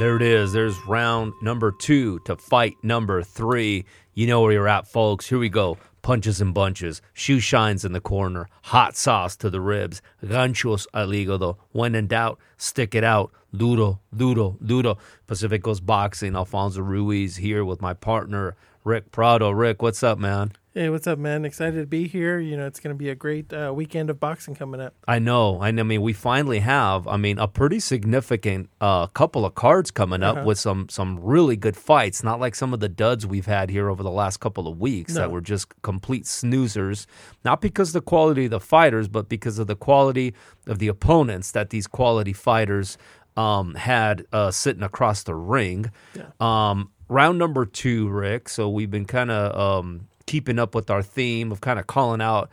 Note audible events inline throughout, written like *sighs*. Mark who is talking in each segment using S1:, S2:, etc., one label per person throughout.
S1: There it is. There's round number two to fight number three. You know where you're at, folks. Here we go. Punches and bunches, shoe shines in the corner, hot sauce to the ribs, ganchos al hígado. When in doubt, stick it out. Duro, duro, duro. Pacificos Boxing, Alfonso Ruiz here with my partner, Rick Prado. Rick, what's up, man?
S2: Hey, what's up, man? Excited to be here. You know, it's going to be a great uh, weekend of boxing coming up.
S1: I know. I mean, we finally have. I mean, a pretty significant uh, couple of cards coming up
S2: Uh-huh.
S1: with some some really good fights. Not like some of the duds we've had here over the last couple of weeks that were just complete snoozers. Not because of the quality of the fighters, but because of the quality of the opponents that these quality fighters um, had uh, sitting across the ring. Um, round number two, Rick. So we've been kind of um, keeping up with our theme of kind of calling out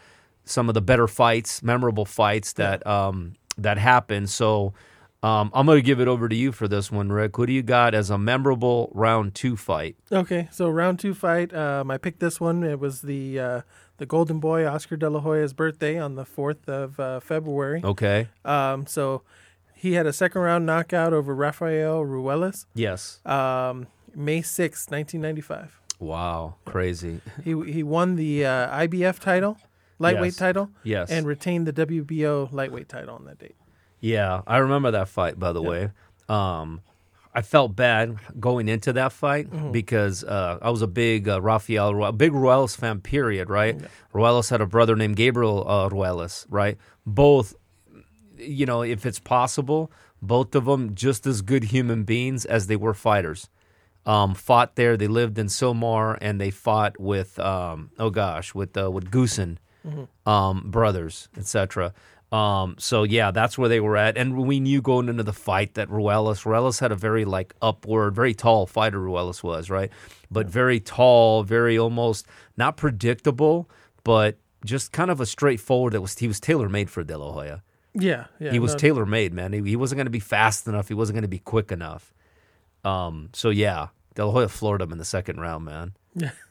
S1: some of the better fights, memorable fights that um, that happened. So um, I'm going to give it over to you for this one, Rick. Who do you got as a memorable round two fight?
S2: Okay, so round two fight. Um, I picked this one. It was the uh, the Golden Boy Oscar De La Hoya's birthday on the fourth of uh, February.
S1: Okay.
S2: Um, so he had a second round knockout over Rafael Ruelas.
S1: Yes.
S2: Um, May sixth, nineteen ninety five.
S1: Wow. Crazy.
S2: He he won the uh, IBF title, lightweight
S1: Yes.
S2: title,
S1: Yes.
S2: and retained the WBO lightweight title on that date.
S1: Yeah, I remember that fight. By the
S2: Yeah.
S1: way, um, I felt bad going into that fight
S2: Mm-hmm.
S1: because uh, I was a big uh, Rafael, Ru- big Ruelas fan. Period. Right. Ruelas had a brother named Gabriel uh, Ruelas. Right. Both, you know, if it's possible, both of them just as good human beings as they were fighters. Um, fought there. They lived in Sylmar, and they fought with um, oh gosh, with uh, with Goossen um, brothers, etc. Um, so yeah, that's where they were at, and we knew going into the fight that Ruelas, Ruelas had a very like upward, very tall fighter. Ruelas was right, but very tall, very almost not predictable, but just kind of a straightforward. That was he was tailor made for De La Hoya.
S2: Yeah, yeah.
S1: he was
S2: no,
S1: tailor made, man. He, he wasn't going to be fast enough. He wasn't going to be quick enough. Um, so yeah, De La Hoya floored him in the second round, man.
S2: Yeah. *laughs*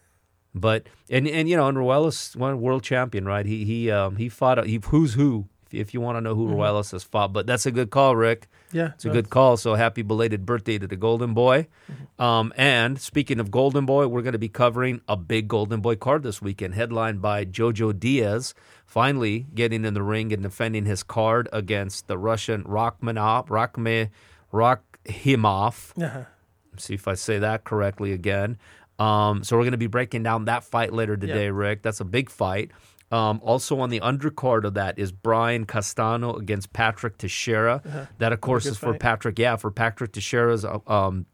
S1: But and and you know, and Ruelas won world champion, right? He he um he fought he who's who if, you want to know who Ruelas has fought. But that's a good call, Rick.
S2: yeah,
S1: It's a good call. So happy belated birthday to the Golden Boy. Um, and speaking of Golden Boy, we're going to be covering a big Golden Boy card this weekend, headlined by Jojo Diaz, finally getting in the ring and defending his card against the Russian Rakhmanov, Rakhme, Rakhimov.
S2: Uh-huh.
S1: See if I say that correctly again. Um, so we're going to be breaking down that fight later today, Rick. That's a big fight. Um, also on the undercard of that is Brian Castano against Patrick Teixeira. That, of course, is for
S2: fight.
S1: Patrick. Yeah, for Patrick Teixeira's uh, um,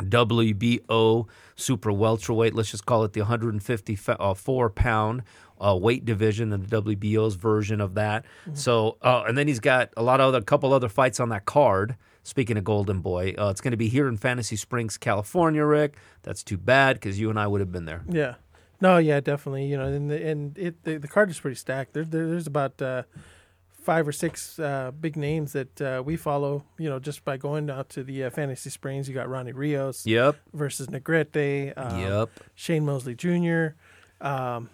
S1: WBO super welterweight. Let's just call it the 154 pound uh, weight division and the WBO's version of that. So, uh, and then he's got a lot of other, a couple other fights on that card. Speaking of Golden Boy, uh, it's going to be here in Fantasy Springs, California, Rick. That's too bad because you and I would have been there.
S2: Yeah. No, yeah, definitely. You know, and the, and it the, the card is pretty stacked. There, there there's about uh, five or six uh, big names that uh, we follow. You know, just by going out to the uh, Fantasy Springs, you got Ronnie Rios
S1: Yep.
S2: versus Negrete. Um,
S1: yep.
S2: Shane Mosley Jr. Um,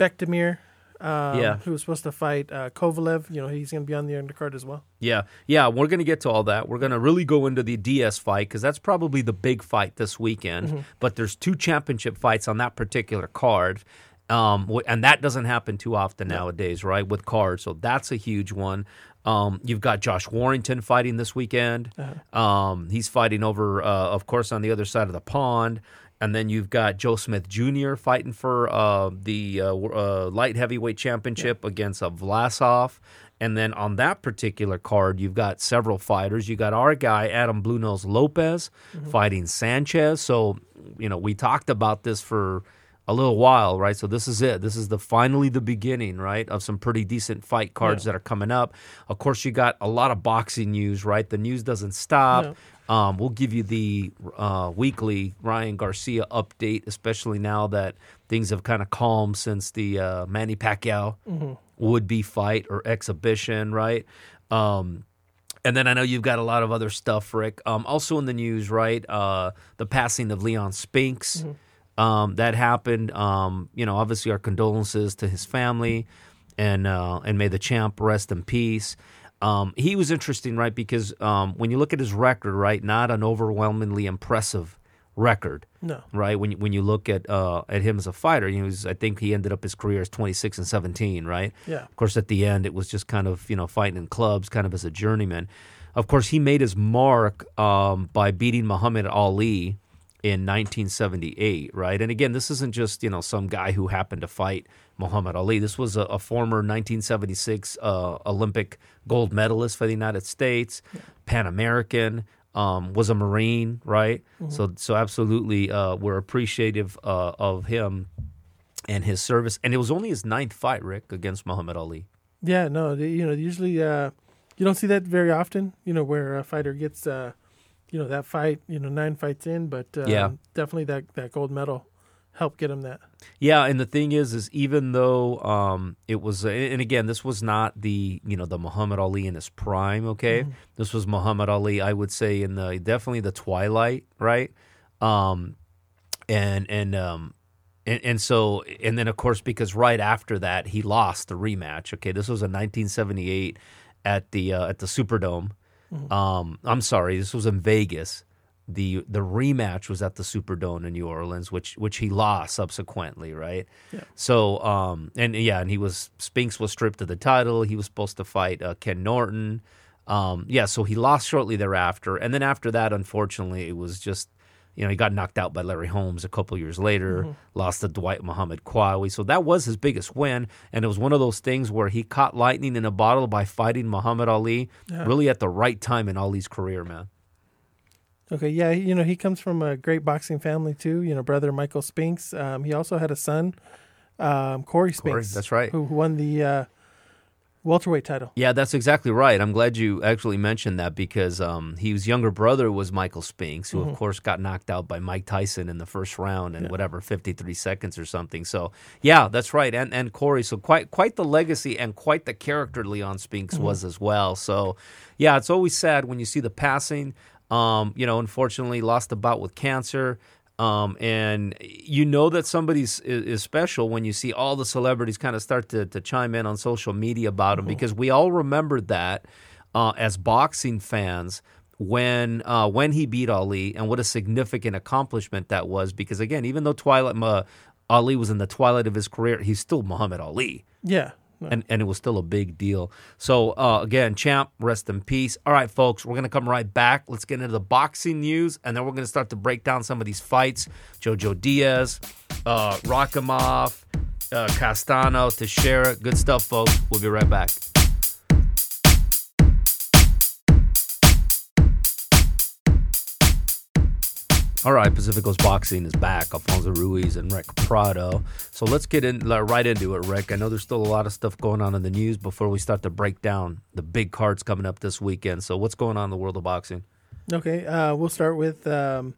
S2: Bektemir. Um,
S1: Yeah.
S2: Who was supposed to fight uh, Kovalev. You know, he's going to be on the undercard as well.
S1: Yeah, yeah, we're going to get to all that. We're going to really go into the DS fight because that's probably the big fight this weekend. But there's two championship fights on that particular card. Um, and that doesn't happen too often nowadays, right? With cards, so that's a huge one. Um, you've got Josh Warrington fighting this weekend. Um, he's fighting over, uh, of course, on the other side of the pond. And then you've got Joe Smith Jr. fighting for uh, the uh, uh, light heavyweight championship against uh, Vlasov. And then on that particular card, you've got several fighters. You got our guy Adam Blue Nose Lopez fighting Sanchez. So you know we talked about this for a little while, right? So this is it. This is the finally the beginning, right, of some pretty decent fight cards that are coming up. Of course, you got a lot of boxing news, right? The news doesn't stop. Um, we'll give you the uh, weekly Ryan Garcia update, especially now that things have kind of calmed since the uh, Manny Pacquiao would be fight or exhibition, right? Um, and then I know you've got a lot of other stuff, Rick. Um, also in the news, right? Uh, the passing of Leon Spinks. Um, that happened. Um, you know, obviously our condolences to his family, and uh, and may the champ rest in peace. Um, he was interesting, right? Because um, when you look at his record, right, not an overwhelmingly impressive record,
S2: No.
S1: right? When you, when you look at uh, at him as a fighter, he was I think he ended up his career as 26 and 17, right?
S2: Yeah.
S1: Of course, at the end, it was just kind of you know fighting in clubs, kind of as a journeyman. Of course, he made his mark um, by beating Muhammad Ali in 1978, right? And again, this isn't just you know some guy who happened to fight Muhammad Ali. This was a, a former 1976 uh, Olympic gold medalist for the United States, Pan American. Um, was a Marine, right? So, so absolutely, uh, we're appreciative uh, of him and his service. And it was only his ninth fight, Rick, against Muhammad Ali.
S2: Yeah, no, you know, usually uh, you don't see that very often. You know, where a fighter gets, uh, you know, that fight, you know, nine fights in, but um,
S1: Yeah.
S2: definitely that that gold medal helped get him that.
S1: Yeah, and the thing is, is even though um, it was, and again, this was not the you know the Muhammad Ali in his prime. Okay, this was Muhammad Ali. I would say in the definitely the twilight, right? Um, and and um, and, and so and then of course because right after that he lost the rematch. Okay, this was in 1978 at the uh, at the Superdome. Um, I'm sorry, this was in Vegas. The the rematch was at the Superdome in New Orleans, which which he lost subsequently, right?
S2: Yeah.
S1: So um and yeah, and he was Spinks was stripped of the title. He was supposed to fight uh, Ken Norton. Um, yeah, so he lost shortly thereafter, and then after that, unfortunately, it was just you know he got knocked out by Larry Holmes a couple years later. Lost to Dwight Muhammad Qawi, so that was his biggest win, and it was one of those things where he caught lightning in a bottle by fighting Muhammad Ali,
S2: Yeah.
S1: really at the right time in Ali's career, man.
S2: Okay, yeah, you know, he comes from a great boxing family too. You know, brother Michael Spinks. Um, he also had a son, um, Corey Spinks.
S1: Corey, that's right.
S2: Who won the uh, welterweight title.
S1: Yeah, that's exactly right. I'm glad you actually mentioned that because um, his younger brother was Michael Spinks, who of course got knocked out by Mike Tyson in the first round in
S2: Yeah.
S1: whatever 53 seconds or something. So yeah, that's right. And and Corey, so quite quite the legacy and quite the character Leon Spinks was as well. So yeah, it's always sad when you see the passing. Um, you know, unfortunately, lost a bout with cancer. Um, and you know that somebody's is, is special when you see all the celebrities kind of start to, to chime in on social media about him because we all remembered that uh, as boxing fans when uh, when he beat Ali and what a significant accomplishment that was because again even though Twilight uh, Ali was in the twilight of his career he's still Muhammad Ali
S2: Yeah. No.
S1: and, and it was still a big deal. So uh, again, champ, rest in peace. All right, folks, we're gonna come right back. Let's get into the boxing news, and then we're gonna start to break down some of these fights. Jojo Diaz, uh, Rakhimov, uh, Castano, Teixeira. Good stuff, folks. We'll be right back. All right, Pacifico's Boxing is back. Alfonso Ruiz and Rick Prado. So let's get in right into it, Rick. I know there's still a lot of stuff going on in the news before we start to break down the big cards coming up this weekend. So what's going on in the world of boxing?
S2: Okay, uh, we'll start with um,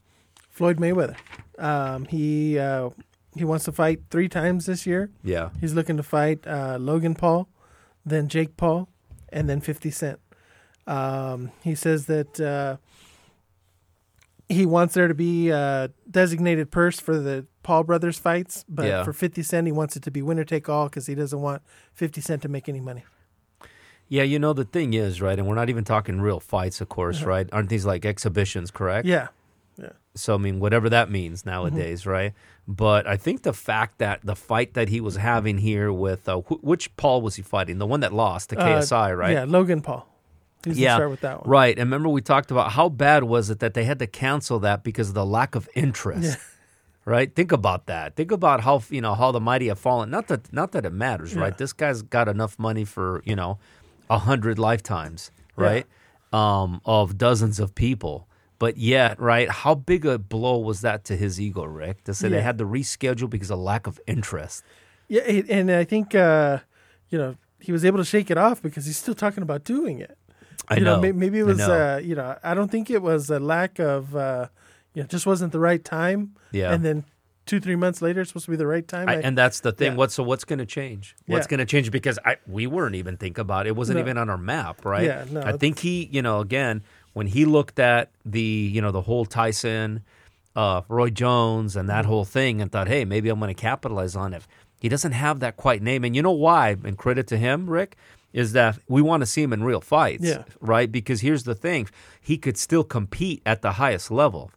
S2: Floyd Mayweather. Um, he uh, he wants to fight three times this year.
S1: Yeah,
S2: He's looking to fight uh, Logan Paul, then Jake Paul, and then 50 Cent. Um, he says that uh, he wants there to be a designated purse for the Paul brothers fights, but
S1: Yeah.
S2: for 50 Cent, he wants it to be winner take all because he doesn't want 50 Cent to make any money.
S1: yeah. You know the thing is, right, and we're not even talking real fights, of course, right? Aren't these like exhibitions, correct?
S2: Yeah.
S1: So I mean, whatever that means nowadays, right? But I think the fact that the fight that he was having here with uh, wh- which Paul was he fighting? The one that lost
S2: Uh,
S1: KSI, right?
S2: Yeah, Logan Paul.
S1: Yeah,
S2: to start with that one.
S1: Right. And remember, we talked about how bad was it that they had to cancel that because of the lack of interest.
S2: Yeah. *laughs*
S1: Right. Think about that. Think about how you know how the mighty have fallen. Not that not that it matters, right? This guy's got enough money for you know a hundred lifetimes, right? Um, of dozens of people. But yet, right? How big a blow was that to his ego, Rick? To say they had to reschedule because of lack of interest.
S2: Yeah, and I think uh, you know he was able to shake it off because he's still talking about doing it.
S1: I
S2: you
S1: know.
S2: may- maybe it was
S1: know.
S2: uh, you know I don't think it was a lack of uh, you know just wasn't the right time.
S1: Yeah.
S2: and then two three months later it's supposed to be the right time.
S1: I,
S2: I-
S1: and that's the thing.
S2: yeah.
S1: What so what's going to change? What's
S2: Yeah.
S1: going to change? Because I we weren't even thinking about it. It wasn't
S2: No.
S1: even on our map, right?
S2: Yeah, no,
S1: I think he, you know, again when he looked at the you know the whole Tyson, uh, Roy Jones, and
S2: Mm-hmm.
S1: that whole thing, and thought, hey, maybe I'm going to capitalize on it. He doesn't have that quite name, and you know why? And credit to him, Rick. Is that we want to see him in real fights,
S2: Yeah.
S1: right? Because here's the thing: he could still compete at the highest level.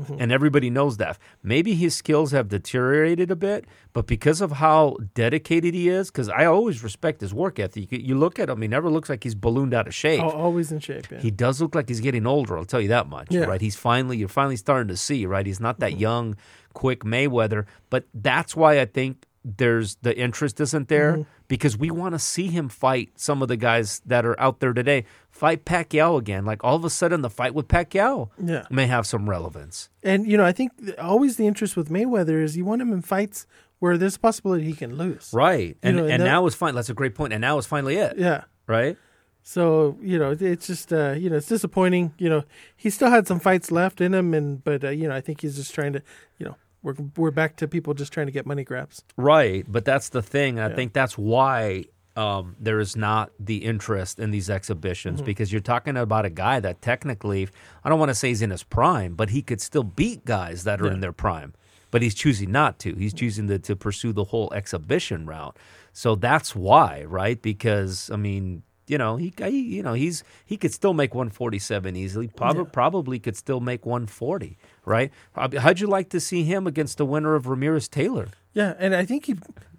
S2: Mm-hmm.
S1: And everybody knows that. Maybe his skills have deteriorated a bit, but because of how dedicated he is, because I always respect his work ethic. You, look at him; he never looks like he's ballooned out of shape.
S2: Al- always in shape. Yeah.
S1: He does look like he's getting older. I'll tell you that much.
S2: Yeah. Mm-hmm.
S1: Right? He's finally you're finally starting to see. Right? He's not that young, quick Mayweather. But that's why I think there's the interest isn't there
S2: Mm-hmm.
S1: because we want to see him fight some of the guys that are out there today. Fight Pacquiao again. Like all of a sudden, the fight with Pacquiao
S2: yeah.
S1: may have some relevance.
S2: And you know, I think always the interest with Mayweather is you want him in fights where there's a possibility he can lose.
S1: Right. And
S2: know, and
S1: and
S2: that-
S1: now is fine. That's a great point. And now is finally it.
S2: Yeah.
S1: Right.
S2: So you know, it's just uh, you know, it's disappointing. You know, he still had some fights left in him, and but uh, you know, I think he's just trying to, you know, we're we're back to people just trying to get money grabs.
S1: Right, but that's the thing. I
S2: Yeah.
S1: think that's why um, there is not the interest in these exhibitions
S2: Mm-hmm.
S1: because you're talking about a guy that technically, I don't want to say he's in his prime, but he could still beat guys that are
S2: Yeah.
S1: in their prime. But he's choosing not to. He's choosing to, to pursue the whole exhibition route. So that's why, right? Because I mean, you know, he, he you know he's he could still make 147 easily. Probably probably could still make 140, right? How'd how'd you like to see him against the winner of Ramirez Taylor?
S2: Yeah, and I think he,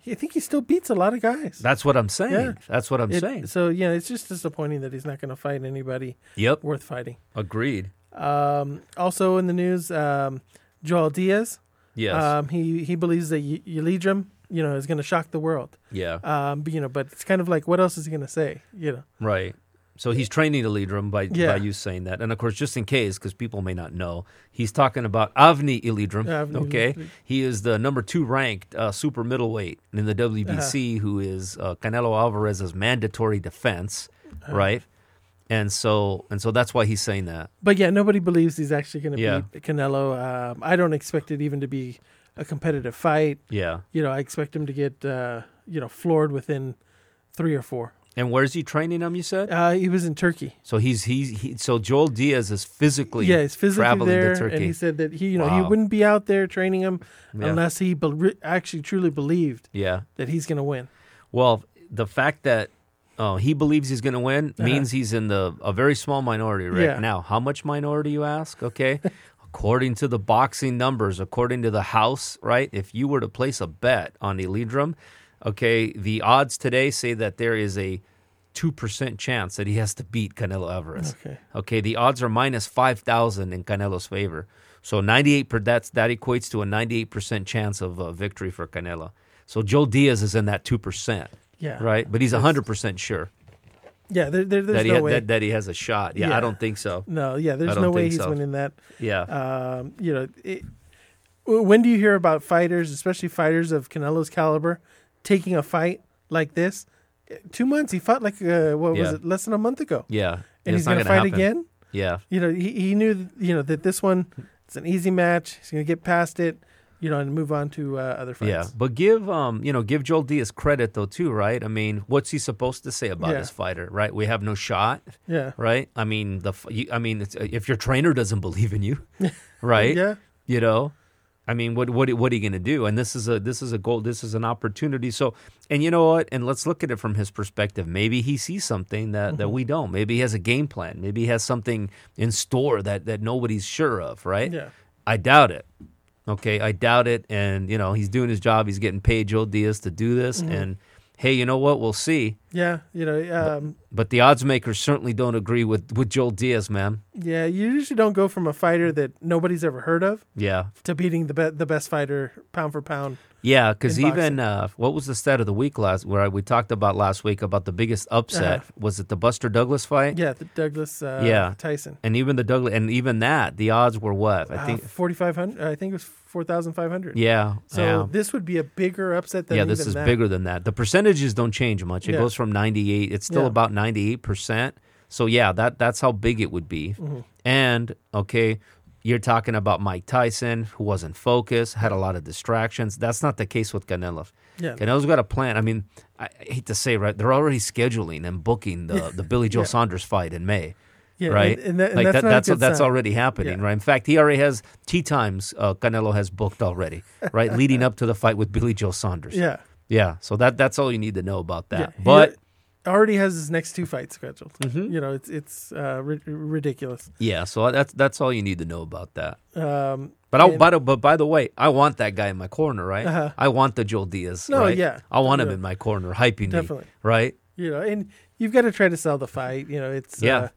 S2: I think he still beats a lot of guys.
S1: That's what I'm saying.
S2: Yeah.
S1: That's what I'm
S2: It-
S1: saying.
S2: So yeah, it's just disappointing that he's not going to fight anybody
S1: Yep.
S2: worth fighting.
S1: Agreed.
S2: Um, also in the news, um, Joel Diaz.
S1: Yes.
S2: Um, he he believes that y- Yildirim, you know, is going to shock the world.
S1: yeah.
S2: Um, but, you know, but it's kind of like, what else is he going to say? You know.
S1: right. So he's training to lead by,
S2: Yeah.
S1: by you saying that. And of course, just in case, because people may not know, he's talking about Avni Yildirim.
S2: Avni
S1: okay.
S2: Yildirim.
S1: He is the number two ranked uh, super middleweight in the WBC,
S2: Uh-huh.
S1: who is uh, Canelo Alvarez's mandatory defense.
S2: Uh-huh.
S1: Right. And so and so that's why he's saying that.
S2: But yeah, nobody believes he's actually going to
S1: Yeah.
S2: beat Canelo. Um, I don't expect it even to be a competitive fight.
S1: Yeah.
S2: You know, I expect him to get uh, you know floored within three or four.
S1: And where's he training him, you said?
S2: Uh, he was in Turkey.
S1: So he's he's he, so Joel Diaz is physically
S2: yeah, he's physically
S1: traveling
S2: there,
S1: to Turkey.
S2: and he said that he, you know, he wouldn't be out there training him
S1: Yeah.
S2: unless he be- actually truly believed
S1: yeah.
S2: that he's going to win.
S1: Well, the fact that uh, he believes he's going to win
S2: Uh-huh.
S1: means he's in the a very small minority right
S2: Yeah.
S1: now. How much minority, you ask? Okay, *laughs* according to the boxing numbers, according to the house, right? If you were to place a bet on Yildirim, okay, the odds today say that there is a two percent chance that he has to beat Canelo Alvarez.
S2: Okay.
S1: Okay, the odds are minus five thousand in Canelo's favor. So ninety eight per that's that equates to a ninety eight percent chance of uh, victory for Canelo. So Joe Diaz is in that two percent,
S2: Yeah.
S1: right? But he's
S2: That's-
S1: hundred percent sure
S2: Yeah. There, there, there's
S1: that he
S2: no
S1: ha-
S2: way.
S1: that, that he has a shot. Yeah,
S2: Yeah.
S1: I don't think so.
S2: no. Yeah. There's no way he's
S1: so.
S2: winning that.
S1: Yeah,
S2: Um, you know, it, when do you hear about fighters, especially fighters of Canelo's caliber, taking a fight like this? Two months. He fought like uh, what was it? Less than a month ago,
S1: yeah,
S2: and he's going to
S1: gonna
S2: fight
S1: happen.
S2: again.
S1: Yeah,
S2: You know, he he knew you know that this one it's an easy match. He's going to get past it. You know, and move on to uh, other fights.
S1: yeah. But give um you know give Joel Diaz credit though too, right? I mean, what's he supposed to say about
S2: Yeah.
S1: his fighter? Right? We have no shot.
S2: Yeah.
S1: Right? I mean the I mean it's, if your trainer doesn't *laughs* believe in you, *laughs* right?
S2: Yeah.
S1: you know i mean what what what are you going to do? And this is a this is a goal this is an opportunity. So and you know what? And let's look at it from his perspective. Maybe he sees something that that mm-hmm. we don't. Maybe he has a game plan. Maybe he has something in store that that nobody's sure of right?
S2: Yeah.
S1: i doubt it okay? I doubt it. And you know he's doing his job. He's getting paid joe diaz to do this. Mm-hmm. And hey you know what? We'll see
S2: Yeah. You know. Um,
S1: but the odds makers certainly don't agree with with joel diaz man
S2: yeah. You usually don't go from a fighter that nobody's ever heard of
S1: yeah
S2: to beating the be- the best fighter pound for pound.
S1: Yeah, because even uh, what was the stat of the week last? Where we talked about last week about the biggest upset
S2: Uh-huh.
S1: was it the Buster Douglas fight?
S2: Yeah. The Douglas. Uh,
S1: Yeah.
S2: Tyson.
S1: and even the Douglas, and even that, the odds were what I think.
S2: forty five hundred. I think it was four thousand five hundred.
S1: yeah,
S2: So
S1: yeah,
S2: this would be a bigger upset than
S1: yeah. This is
S2: that.
S1: bigger than that. The percentages don't change much. It
S2: Yeah.
S1: goes from ninety eight. It's still
S2: Yeah.
S1: about ninety eight percent. So yeah, that that's how big it would be.
S2: Mm-hmm.
S1: And okay, you're talking about Mike Tyson, who wasn't focused, had a lot of distractions. That's not the case with Canelo.
S2: Yeah.
S1: Canelo's got a plan. I mean, I hate to say, right? They're already scheduling and booking the, the *laughs* Billy Joe
S2: Yeah.
S1: Saunders fight in May,
S2: Yeah,
S1: right?
S2: And, and that, and
S1: like
S2: that's
S1: that, that's that's already happening,
S2: Yeah.
S1: right? In fact, he already has tea times. Uh, Canelo has booked already, *laughs* right? Leading up to the fight with Billy Joe Saunders.
S2: Yeah.
S1: Yeah. So that that's all you need to know about that.
S2: Yeah.
S1: But
S2: already has his next two fights scheduled.
S1: Mhm.
S2: You know, it's it's uh, ri- ridiculous.
S1: Yeah, so that's that's all you need to know about that.
S2: Um,
S1: But I,
S2: And-
S1: by the, but by the way, I want that guy in my corner, right?
S2: Uh-huh.
S1: I want the Joel Diaz.
S2: No,
S1: right?
S2: yeah.
S1: I want him in my corner, hyping
S2: Definitely.
S1: me, right?
S2: you know, and you've got to try to sell the fight. You know, it's
S1: Yeah.
S2: Uh,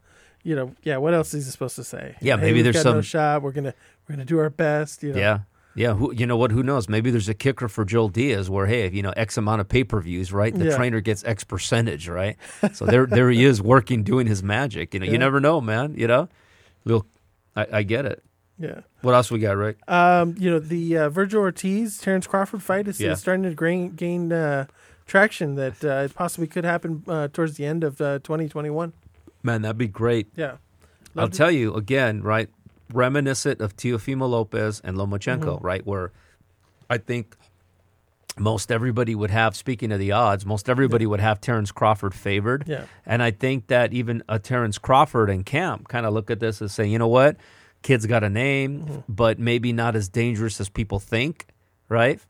S2: you know, yeah. What else is he supposed to say?
S1: Yeah,
S2: Hey,
S1: maybe there's
S2: got no
S1: some-
S2: shot. We're gonna we're gonna do our best. You know.
S1: Yeah. Yeah, who, you know what? Who knows? Maybe there's a kicker for Joel Diaz where, hey, you know, X amount of pay per views, right? The
S2: Yeah.
S1: trainer gets X percentage, right? So *laughs* there, there he is working, doing his magic. You know,
S2: Yeah.
S1: you never know, man. You know, little, I, I get it.
S2: Yeah.
S1: What else we got, Rick?
S2: Um, you know, the uh, Vergil Ortiz Terrence Crawford fight is,
S1: Yeah.
S2: starting to gain, gain uh, traction that uh, it possibly could happen uh, towards the end of uh, 2021.
S1: Man, that'd be great.
S2: Yeah.
S1: I'll
S2: to-
S1: tell you again, right? Reminiscent of Teofimo Lopez and Lomachenko,
S2: Mm-hmm.
S1: right? Where I think most everybody would have, speaking of the odds, most everybody would have Terrence Crawford favored.
S2: Yeah.
S1: And I think that even a Terrence Crawford and Camp kind of look at this as saying, you know what? Kid's got a name,
S2: Mm-hmm.
S1: but maybe not as dangerous as people think, right?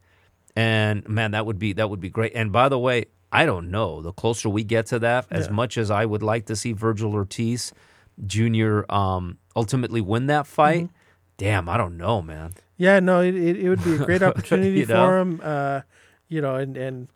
S1: And man, that would be that would be great. And by the way, I don't know. The closer we get to that, as
S2: Yeah.
S1: much as I would like to see Vergil Ortiz Jr. Um, ultimately win that fight,
S2: Mm-hmm.
S1: damn, I don't know, man.
S2: Yeah, no, it, it, it would be a great *laughs* opportunity
S1: You know?
S2: for him. Uh, you know, and, and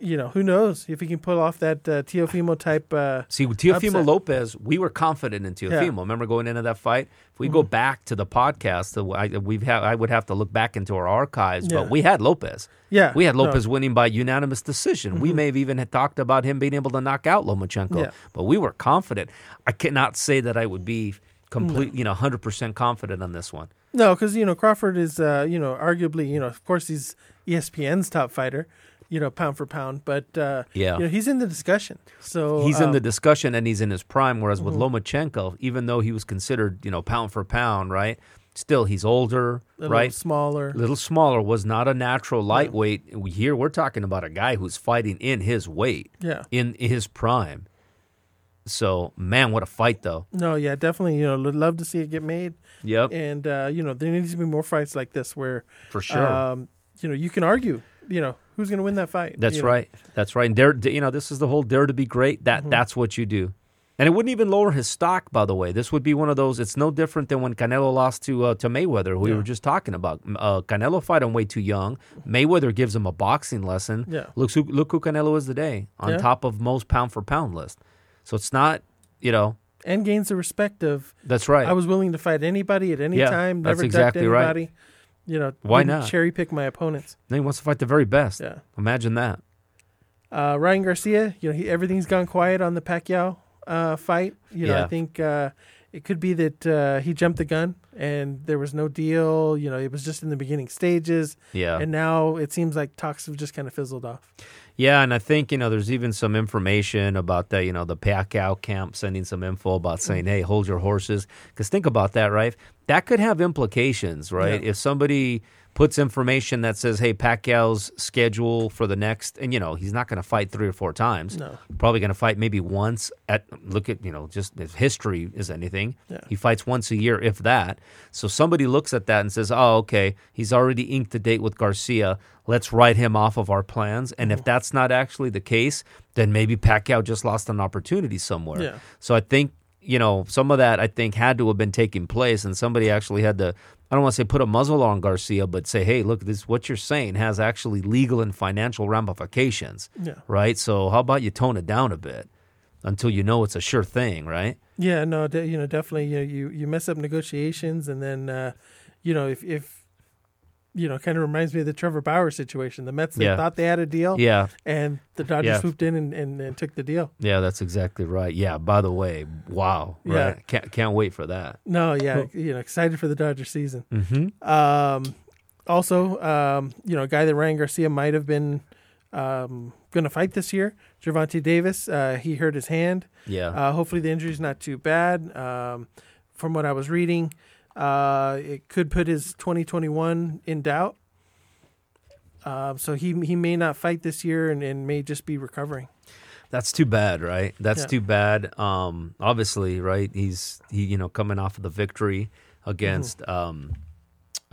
S2: you know, who knows if he can pull off that uh, Teofimo type. Uh,
S1: See, with Teofimo
S2: Upset.
S1: Lopez, we were confident in Teofimo.
S2: Yeah. Mm-hmm.
S1: Remember going into that fight? If we go back to the podcast, I, we've ha- I would have to look back into our archives,
S2: Yeah.
S1: but we had Lopez.
S2: yeah,
S1: We had
S2: no,
S1: Lopez winning by unanimous decision. We may have even had talked about him being able to knock out Lomachenko,
S2: Yeah.
S1: but we were confident. I cannot say that I would be complete, you know, 100% confident on this one.
S2: No, because you know Crawford is, uh, you know, arguably, you know, of course he's ESPN's top fighter, you know, pound for pound. But uh,
S1: Yeah.
S2: you know, he's in the discussion. So
S1: He's in
S2: um,
S1: the discussion and he's in his prime. Whereas with Lomachenko, even though he was considered, you know, pound for pound, right? Still, he's older,
S2: little
S1: right?
S2: smaller.
S1: Little smaller, was not a natural lightweight. We Here, we're talking about a guy who's fighting in his weight,
S2: Yeah.
S1: in his prime. So, man, what a fight, though.
S2: No, yeah, definitely. You know, would love to see it get made,
S1: Yep,
S2: and uh, you know, there needs to be more fights like this where,
S1: for sure.
S2: um, you know, you can argue, you know, who's going to win that fight.
S1: That's
S2: you know.
S1: right. That's right. And dare, you know, this is the whole dare to be great. That
S2: Mm-hmm.
S1: that's what you do. And it wouldn't even lower his stock, by the way. This would be one of those. It's no different than when Canelo lost to uh, to Mayweather, who we were just talking about. Uh, Canelo fight him way too young. Mayweather gives him a boxing lesson.
S2: Yeah.
S1: Look, who, look who Canelo is today, on
S2: Yeah.
S1: top of most pound for pound list. So it's not, you know,
S2: and gains the respect of
S1: that's right.
S2: I was willing to fight anybody at any
S1: Yeah,
S2: time,
S1: that's
S2: never
S1: exactly
S2: ducked
S1: right.
S2: You know,
S1: Why
S2: didn't cherry pick my opponents?
S1: then he wants to fight the very best.
S2: Yeah.
S1: Imagine that.
S2: Uh, Ryan Garcia, you know, he, everything's gone quiet on the Pacquiao uh, fight. You know,
S1: Yeah.
S2: I think uh, it could be that uh, he jumped the gun and there was no deal. You know, it was just in the beginning stages,
S1: Yeah.
S2: and now it seems like talks have just kind of fizzled off.
S1: Yeah, and I think you know there's even some information about the you know the Pacquiao camp sending some info about saying, "Hey, hold your horses." Because think about that, right? That could have implications, right?
S2: Yeah.
S1: If somebody puts information that says, "Hey, Pacquiao's schedule for the next," and you know he's not going to fight three or four times.
S2: No.
S1: Probably going to fight maybe once. At look at you know just if history is anything,
S2: Yeah.
S1: he fights once a year, if that. So somebody looks at that and says, "Oh, okay, he's already inked a date with Garcia. Let's write him off of our plans." And if mm-hmm. that's not actually the case, then maybe Pacquiao just lost an opportunity somewhere.
S2: Yeah.
S1: So I think you know some of that I think had to have been taking place, and somebody actually had to. I don't want to say put a muzzle on Garcia, but say, "Hey, look, this what you're saying has actually legal and financial ramifications."
S2: Yeah.
S1: Right. So how about you tone it down a bit until you know it's a sure thing, right?
S2: Yeah, no, de- you know, definitely, you know, you you mess up negotiations, and then, uh, you know, if if you know, kind of reminds me of the Trevor Bauer situation. The Mets they
S1: Yeah.
S2: thought they had a deal,
S1: Yeah.
S2: and the Dodgers
S1: Yeah.
S2: swooped in and, and, and took the deal.
S1: Yeah, that's exactly right. Yeah, by the way, wow. Right.
S2: Yeah.
S1: Can't can't wait for that.
S2: No, yeah, you know, excited for the Dodger season.
S1: Mm-hmm.
S2: Um, also, um, you know, a guy that Ryan Garcia might have been um, going to fight this year, Gervonta Davis. Uh, he hurt his hand.
S1: Yeah.
S2: Uh, hopefully, the injury's not too bad. Um, from what I was reading, uh, it could put his 2021 in doubt. Um, so he he may not fight this year and, and may just be recovering.
S1: That's too bad, right? That's
S2: Yeah.
S1: too bad. Um, obviously, right? He's he, you know, coming off of the victory against
S2: Mm-hmm.
S1: um,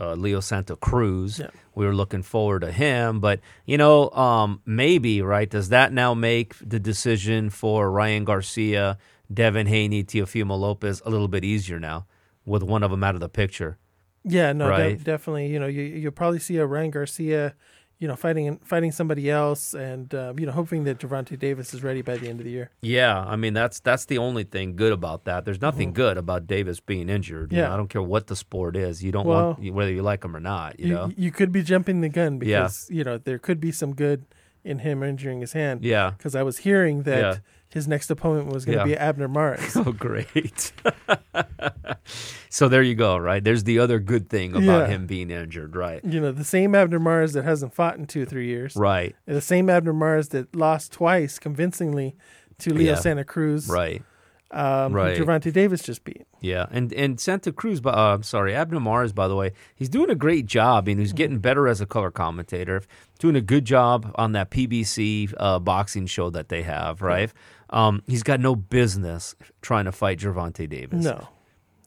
S1: uh, Leo Santa Cruz.
S2: Yeah.
S1: We were looking forward to him, but you know, um, maybe right? Does that now make the decision for Ryan Garcia, Devin Haney, Teofimo Lopez a little bit easier now with one of them out of the picture?
S2: Yeah, no, de- definitely. You know, you you'll probably see a Ryan Garcia, you know, fighting fighting somebody else, and uh, you know, hoping that Gervonta Davis is ready by the end of the year.
S1: Yeah, I mean that's that's the only thing good about that. There's nothing good about Davis being injured. You
S2: Mm-hmm. Yeah.
S1: know, I don't care what the sport is. You don't
S2: Well,
S1: want whether you like him or not. You,
S2: You,
S1: know.
S2: you could be jumping the gun
S1: Yeah.
S2: because you know there could be some good in him injuring his hand.
S1: Yeah.
S2: Because I was hearing that
S1: Yeah.
S2: His next opponent was going to
S1: Yeah.
S2: be Abner Mares. *laughs*
S1: Oh, great. *laughs* so there you go. Right. There's the other good thing about
S2: Yeah.
S1: him being injured. Right.
S2: you know, the same Abner Mares that hasn't fought in two or three years.
S1: Right.
S2: The same Abner Mares that lost twice convincingly to Leo
S1: Yeah.
S2: Santa Cruz.
S1: Right.
S2: Um,
S1: Right.
S2: Gervonta Davis just beat.
S1: Yeah, and and Santa Cruz, uh, I'm sorry, Abner Mares, by the way, he's doing a great job, and he's getting better as a color commentator. Doing a good job on that PBC uh, boxing show that they have, right? Um, he's got no business trying to fight Gervonta Davis.
S2: No.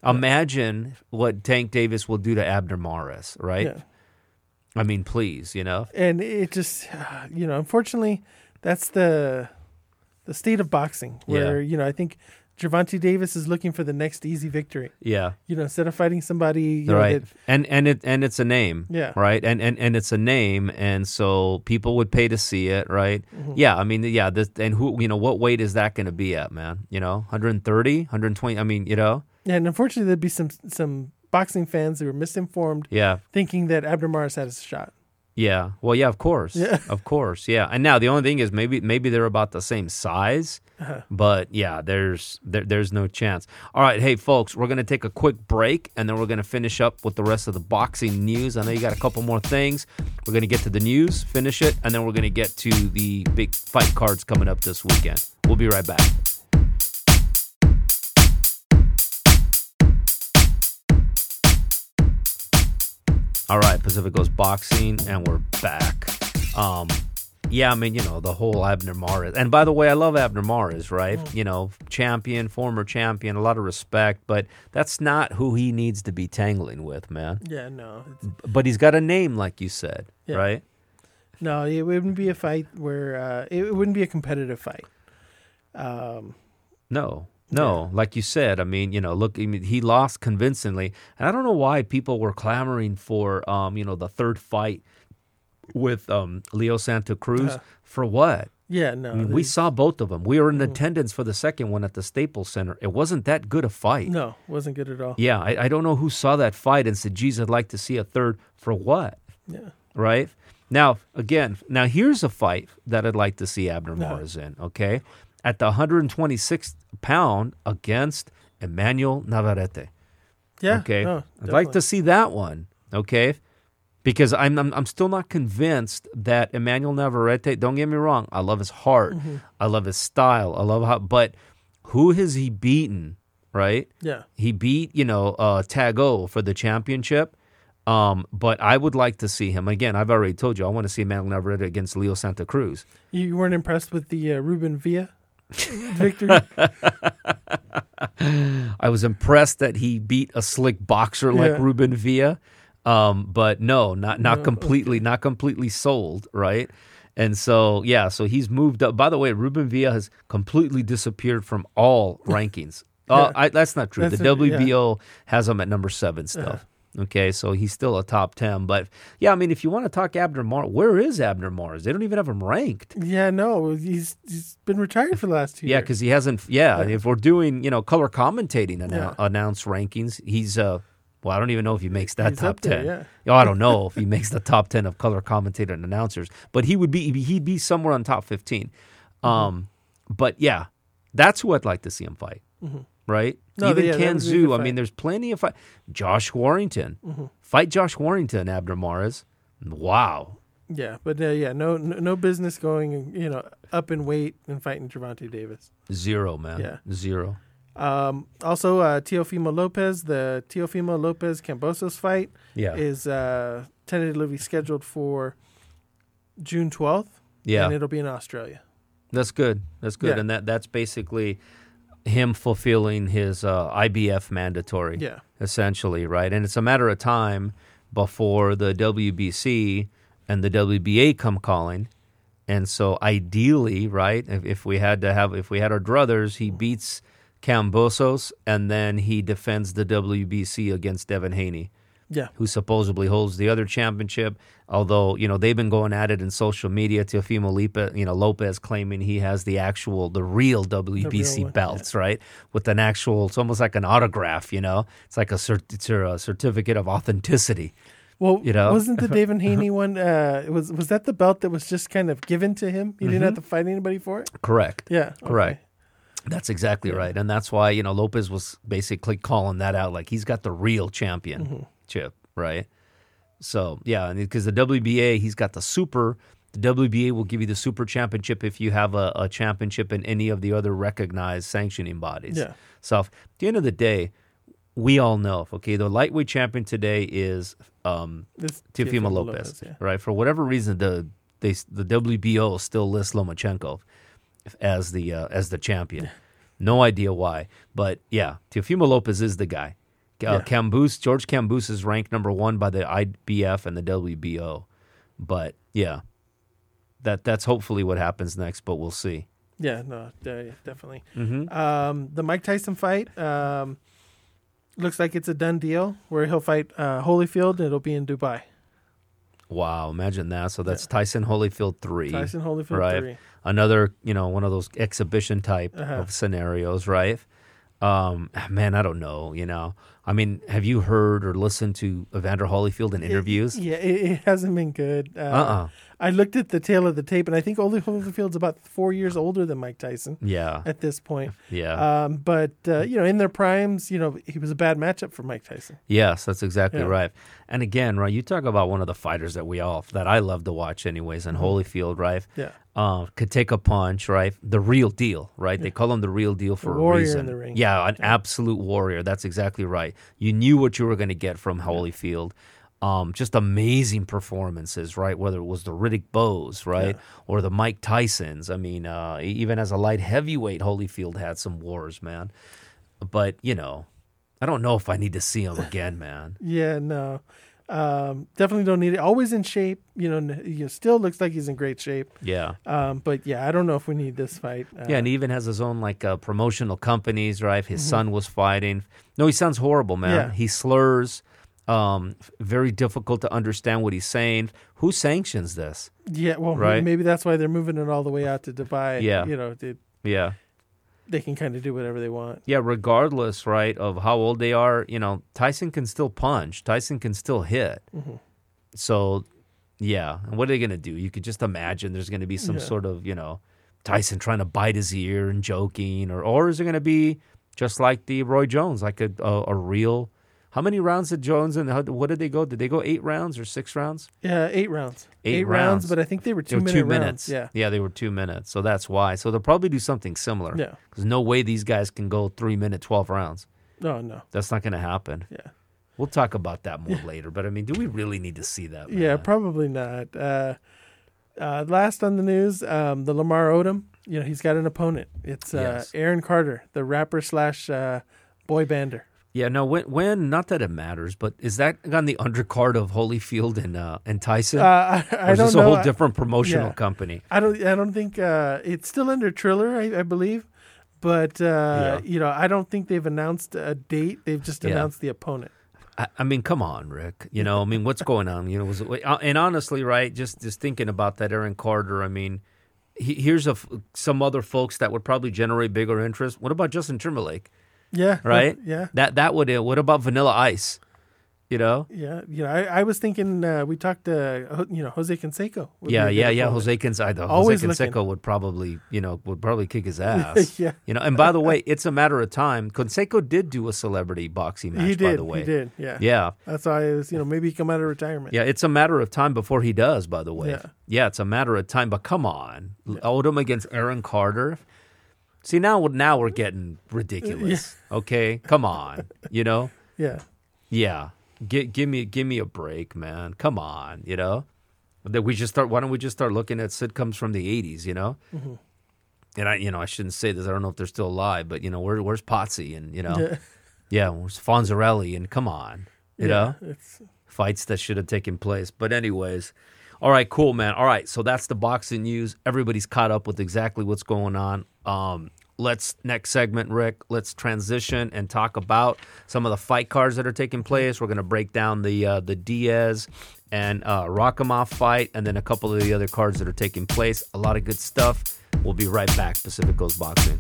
S1: Imagine what Tank Davis will do to Abner Mares, right?
S2: Yeah.
S1: I mean, please, you know.
S2: and it just you know unfortunately that's the the state of boxing where you know i think Gervonta Davis is looking for the next easy victory.
S1: Yeah.
S2: you know instead of fighting somebody you know,
S1: right.
S2: that,
S1: and and it and it's a name.
S2: Yeah.
S1: right? And and and it's a name and so people would pay to see it right?
S2: Mm-hmm.
S1: yeah i mean yeah this and who you know what weight is that going to be at man? You know 130 120 i mean you know?
S2: Yeah, and unfortunately there'd be some some boxing fans that were misinformed
S1: yeah.
S2: thinking that Abner Mares had a shot
S1: yeah. Well yeah of course.
S2: Yeah.
S1: of course. Yeah. And now the only thing is maybe maybe they're about the same size
S2: Uh-huh.
S1: but yeah there's there, there's no chance. All right. Hey folks we're going to take a quick break and then we're going to finish up with the rest of the boxing news. I know you got a couple more things. We're going to get to the news finish it and then we're going to get to the big fight cards coming up this weekend. We'll be right back all right Pacific pacifico's boxing and we're back um yeah, I mean, you know, the whole Abner Mares. And by the way, I love Abner Mares, right? You know, champion, former champion, a lot of respect, but that's not who he needs to be tangling with, man.
S2: yeah no
S1: But he's got a name, like you said,
S2: Yeah.
S1: right?
S2: no it wouldn't be a fight where uh, it, it wouldn't be a competitive fight um
S1: No, no, like you said. I mean, you know, look, I mean, he lost convincingly, and I don't know why people were clamoring for, um, you know, the third fight with um, Leo Santa Cruz
S2: Uh,
S1: for what?
S2: yeah no
S1: I mean, we saw both of them. We were in
S2: Mhm.
S1: attendance for the second one at the Staples Center. It wasn't that good a fight.
S2: no wasn't good at all
S1: Yeah, I, I don't know who saw that fight and said, geez, I'd like to see a third for what?
S2: yeah
S1: Right? Now, again, now here's a fight that I'd like to see Abner
S2: No.
S1: In, okay? At the 126th pound against Emmanuel Navarrete.
S2: yeah
S1: Okay.
S2: no,
S1: I'd like to see that one, okay? Because I'm, I'm I'm still not convinced that Emmanuel Navarrete, don't get me wrong, I love his heart.
S2: Mm-hmm.
S1: I love his style. I love how but who has he beaten, right?
S2: yeah
S1: He beat, you know, uh, Tago for the championship. Um, but I would like to see him again. I've already told you I want to see Emmanuel Navarrete against Leo Santa Cruz.
S2: you weren't impressed with the uh, Ruben Villa *laughs* victory *laughs*
S1: I was impressed that he beat a slick boxer like
S2: Yeah.
S1: Ruben Villa. Um, but no, not not
S2: No,
S1: completely, not completely sold, right? And so yeah, so he's moved up. By the way, Ruben Villa has completely disappeared from all *laughs* rankings. Oh,
S2: Yeah.
S1: I, that's not true.
S2: That's
S1: the
S2: a- yeah.
S1: WBO has him at number seven still. Okay, so he's still a top ten. But yeah, I mean, if you want to talk Abner Mares, where is Abner Mares? They don't even have him ranked.
S2: Yeah, no, he's he's been retired for the last two
S1: Yeah, because he hasn't. Yeah,
S2: Yeah.
S1: if we're doing you know color commentating annou-
S2: Yeah.
S1: announced rankings, he's uh. Well, I don't even know if he makes that
S2: He's
S1: top
S2: there,
S1: ten.
S2: yeah.
S1: Oh, I don't know if he makes the top ten of color commentator and announcers, but he would be he'd be somewhere on top 15
S2: Mm-hmm.
S1: Um, but yeah, that's who I'd like to see him fight. Right?
S2: No,
S1: Even
S2: yeah, that
S1: Ken
S2: would be a
S1: Zhu.
S2: good
S1: I mean, there's plenty of fight. Josh Warrington,
S2: Mm-hmm.
S1: fight Josh Warrington, Abner Mares. Wow.
S2: Yeah, but uh, yeah, no, no no business going you know up in weight and fighting Gervonta Davis.
S1: Zero, man.
S2: Yeah.
S1: Zero.
S2: Um, also, uh, Teofimo Lopez, the Teofimo Lopez Kambosos fight
S1: Yeah.
S2: is uh, tentatively scheduled for June twelfth,
S1: yeah.
S2: and it'll be in Australia.
S1: That's good. That's good.
S2: Yeah.
S1: And that that's basically him fulfilling his uh, IBF mandatory,
S2: Yeah,
S1: essentially, right? And it's a matter of time before the WBC and the WBA come calling. And so ideally, right, if, if we had to have if we had our druthers, he beats Kambosos and then he defends the WBC against Devin Haney,
S2: Yeah.
S1: who supposedly holds the other championship. Although, you know, they've been going at it in social media. Teofimo Lipa, you know, Lopez claiming he has the actual, the real WBC
S2: one,
S1: belts, right? With an actual, it's almost like an autograph, you know? It's like a, cert, it's a certificate of authenticity.
S2: Well,
S1: You know?
S2: wasn't the *laughs* Devin Haney one? Uh, was was that the belt that was just kind of given to him? He didn't have to fight anybody for it.
S1: Correct.
S2: Yeah. okay.
S1: Mm-hmm. Correct. That's exactly right. And that's why, you know, Lopez was basically calling that out like he's got the real championship, right? So, yeah, because the WBA, he's got the super. The WBA will give you the super championship if you have a, a championship in any of the other recognized sanctioning bodies.
S2: Yeah.
S1: So, at the end of the day, we all know, okay, the lightweight champion today is um,
S2: This
S1: Teofimo
S2: Teofimo
S1: Lopez,
S2: yeah.
S1: right? For whatever reason, the they the WBO still lists Lomachenko as the uh, as the champion. No idea why, but yeah, Teofimo Lopez is the guy. Uh,
S2: Yeah.
S1: George Cambus is ranked number one by the IBF and the WBO, but yeah, that that's hopefully what happens next. But we'll see.
S2: Yeah, no, definitely.
S1: Mm-hmm.
S2: Um, the Mike Tyson fight um, looks like it's a done deal where he'll fight uh, Holyfield and it'll be in Dubai.
S1: Wow, imagine that. So that's Tyson Holyfield three.
S2: Tyson Holyfield
S1: right?
S2: three.
S1: Another, you know, one of those exhibition type
S2: Uh-huh.
S1: of scenarios, right? Um, man, I don't know. You know, I mean, have you heard or listened to Evander Holyfield in interviews?
S2: Yeah, it, it hasn't been good. Uh,
S1: Uh-uh.
S2: I looked at the tale of the tape, and I think Holy- Holyfield's about four years older than Mike Tyson
S1: Yeah,
S2: at this point. *laughs*
S1: yeah,
S2: Um, but uh, you know, in their primes, you know, he was a bad matchup for Mike Tyson.
S1: yes, that's exactly
S2: Yeah.
S1: right. And again, right, you talk about one of the fighters that we all that I love to watch, anyways, and Holyfield, right?
S2: Mm-hmm. Yeah,
S1: uh, could take a punch, right? The real deal, right? They call him the real deal for a
S2: warrior in
S1: reason.
S2: the ring.
S1: Yeah, an absolute warrior. That's exactly right. You knew what you were going to get from Holyfield. Um, just amazing performances, right? Whether it was the Riddick Bowes, right, or the Mike Tysons. I mean, uh, even as a light heavyweight, Holyfield had some wars, man. But you know, I don't know if I need to see him again, man. *laughs*
S2: yeah, no, um, definitely don't need it. Always in shape. You know, know, still looks like he's in great shape.
S1: Yeah.
S2: Um, but yeah, I don't know if we need this fight. Uh,
S1: Yeah, and he even has his own like uh, promotional companies, right? His
S2: Mm-hmm.
S1: son was fighting. No, he sounds horrible, man.
S2: Yeah.
S1: He slurs. Um, very difficult to understand what he's saying. Who sanctions this?
S2: yeah. Well,
S1: Right.
S2: maybe that's why they're moving it all the way out to Dubai.
S1: Yeah.
S2: you know, they,
S1: Yeah,
S2: they can kind of do whatever they want.
S1: yeah. Regardless, right, of how old they are, you know, Tyson can still punch. Tyson can still hit.
S2: Mm-hmm.
S1: So, yeah. And what are they gonna do? You could just imagine there's gonna be some
S2: Yeah.
S1: sort of, you know, Tyson trying to bite his ear and joking, or or is it gonna be just like the Roy Jones, like a a, a real? How many rounds did Jones and how, what did they go? Did they go eight rounds or six rounds?
S2: Yeah, eight rounds.
S1: Eight
S2: rounds,
S1: rounds.
S2: but I think they were
S1: They
S2: two
S1: were
S2: minute
S1: two minutes.
S2: Yeah,
S1: yeah, they were two minutes. So that's why. So they'll probably do something similar.
S2: yeah.
S1: Because no way these guys can go three minute twelve rounds.
S2: No, no.
S1: That's not going to happen.
S2: Yeah.
S1: We'll talk about that more later. But I mean, do we really need to see that?
S2: Yeah, probably not. Uh, uh, last on the news, um, the Lamar Odom. You know, he's got an opponent. It's uh,
S1: Yes.
S2: Aaron Carter, the rapper slash uh, boy bander.
S1: Yeah, no, when, when, not that it matters, but is that on the undercard of Holyfield and uh, and Tyson?
S2: Uh, I,
S1: or is
S2: don't
S1: this
S2: know.
S1: a whole different promotional
S2: yeah.
S1: company?
S2: I don't. I don't think uh, it's still under Triller. I, I believe, but uh,
S1: Yeah.
S2: you know, I don't think they've announced a date. They've just
S1: Yeah.
S2: announced the opponent.
S1: I, I mean, come on, Rick. You know, I mean, what's going on? You know, was it, uh, and honestly, right? Just just thinking about that, Aaron Carter. I mean, he, here's a some other folks that would probably generate bigger interest. What about Justin Timberlake?
S2: Yeah.
S1: Right?
S2: Yeah.
S1: That that would. What about Vanilla Ice? You know?
S2: Yeah. You know, I, I was thinking. Uh, we talked to uh, you know Jose Canseco.
S1: Yeah, yeah, yeah. Jose Canseco,
S2: Always
S1: Jose
S2: looking.
S1: Would probably, you know, would probably kick his *laughs* ass.
S2: Yeah.
S1: You know, and by the way, it's a matter of time. Canseco did do a celebrity boxing match.
S2: He did.
S1: By the way,
S2: He did. Yeah.
S1: Yeah,
S2: That's why I was. You know, maybe he come out of retirement.
S1: yeah. It's a matter of time before he does. By the way,
S2: Yeah.
S1: yeah, it's a matter of time. But come on, Odom against Aaron Carter. See now, now we're getting *laughs* ridiculous. Okay, come on. You know, *laughs*
S2: Yeah.
S1: yeah. Give, give me give me a break, man. Come on, you know. That we just start. Why don't we just start looking at sitcoms from the '80s? You know.
S2: Mm-hmm.
S1: And I, you know, I shouldn't say this. I don't know if they're still alive, but you know, where, where's Potsy and you know,
S2: Yeah. *laughs*
S1: yeah, where's Fonzarelli and come on, you
S2: yeah.
S1: know,
S2: It's
S1: fights that should have taken place. But anyways, all right, cool, man. All right, so that's the boxing news. Everybody's caught up with exactly what's going on. Um, let's next segment, Rick. Let's transition and talk about some of the fight cards that are taking place. We're going to break down the uh, the Diaz and uh, Rakhimov fight, and then a couple of the other cards that are taking place. A lot of good stuff. We'll be right back. Pacific Coast Boxing.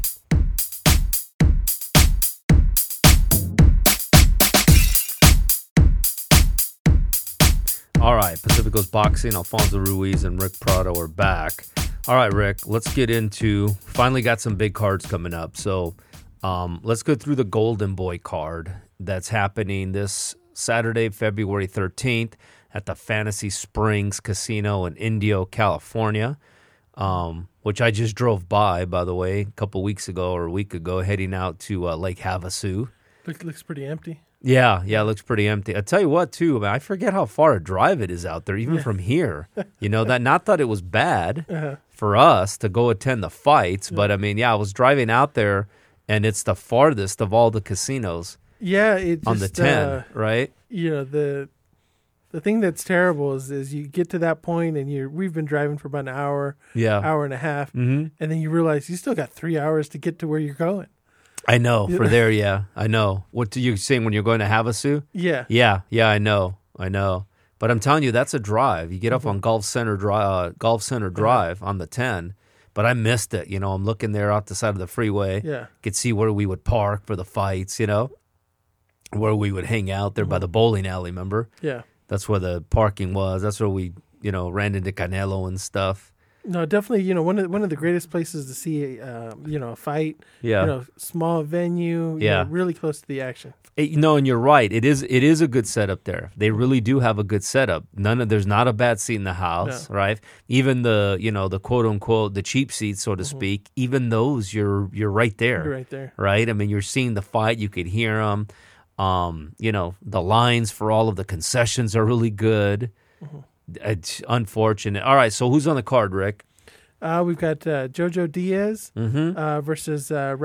S1: All right, Pacific Coast Boxing, Alfonso Ruiz and Rick Prado are back. All right, Rick, let's get into finally got some big cards coming up. So um, let's go through the Golden Boy card that's happening this Saturday, February 13th at the Fantasy Springs Casino in Indio, California, um, which I just drove by, by the way, a couple weeks ago or a week ago, heading out to uh, Lake Havasu.
S2: Looks, looks pretty empty.
S1: Yeah, yeah, it looks pretty empty. I tell you what, too, man, I forget how far a drive it is out there, even from here. You know that. Not that it was bad *laughs*
S2: Uh-huh.
S1: for us to go attend the fights, but I mean, yeah, I was driving out there, and it's the farthest of all the casinos
S2: Yeah, it just,
S1: on the ten,
S2: uh,
S1: right?
S2: you know the the thing that's terrible is is you get to that point and you we've been driving for about an hour,
S1: Yeah.
S2: hour and a half,
S1: hmm
S2: and then you realize you still got three hours to get to where you're going.
S1: I know for *laughs* there. Yeah, I know. What do you saying when you're going to Havasu?
S2: Yeah,
S1: Yeah, yeah, I know, I know. But I'm telling you, that's a drive. You get up mm-hmm. on Golf Center Drive, uh, Golf Center uh-huh. Drive on the 10. But I missed it. You know, I'm looking there out the side of the freeway.
S2: yeah,
S1: Could see where we would park for the fights. You know, where we would hang out there by mm-hmm. the bowling alley. Remember?
S2: yeah.
S1: That's where the parking was. That's where we, you know, ran into Canelo and stuff.
S2: No, definitely. You know, one of one of the greatest places to see, uh, you know, a fight.
S1: Yeah.
S2: You know, small venue.
S1: Yeah.
S2: know, really close to the action.
S1: It- no, and you're right. It is it is a good setup there. They really do have a good setup. None of there's not a bad seat in the house, right? Even the you know the quote unquote the cheap seats, so to speak. Even those, you're you're right there,
S2: Mm-hmm. You're right there.
S1: right? I mean, you're seeing the fight. You could hear them. Um, you know, the lines for all of the concessions are really good.
S2: Mm-hmm.
S1: It's unfortunate. All right, so who's on the card, Rick?
S2: Uh, we've got uh, Jojo Diaz
S1: Mm-hmm.
S2: uh, versus uh.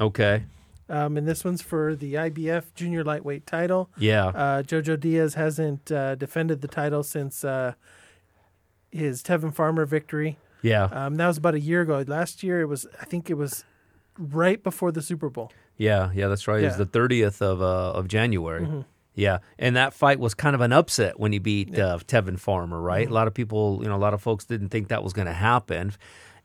S1: Okay.
S2: Um, and this one's for the IBF junior lightweight title.
S1: Yeah.
S2: Uh, Jojo Diaz hasn't uh, defended the title since uh, his Tevin Farmer victory.
S1: Yeah.
S2: Um, that was about a year ago. Last year, it was I think it was right before the Super Bowl.
S1: Yeah, yeah, that's right. It was the thirtieth of uh, of January.
S2: Mhm.
S1: Yeah, and that fight was kind of an upset when he beat uh, Tevin Farmer, right? A lot of people, you know, a lot of folks didn't think that was going to happen,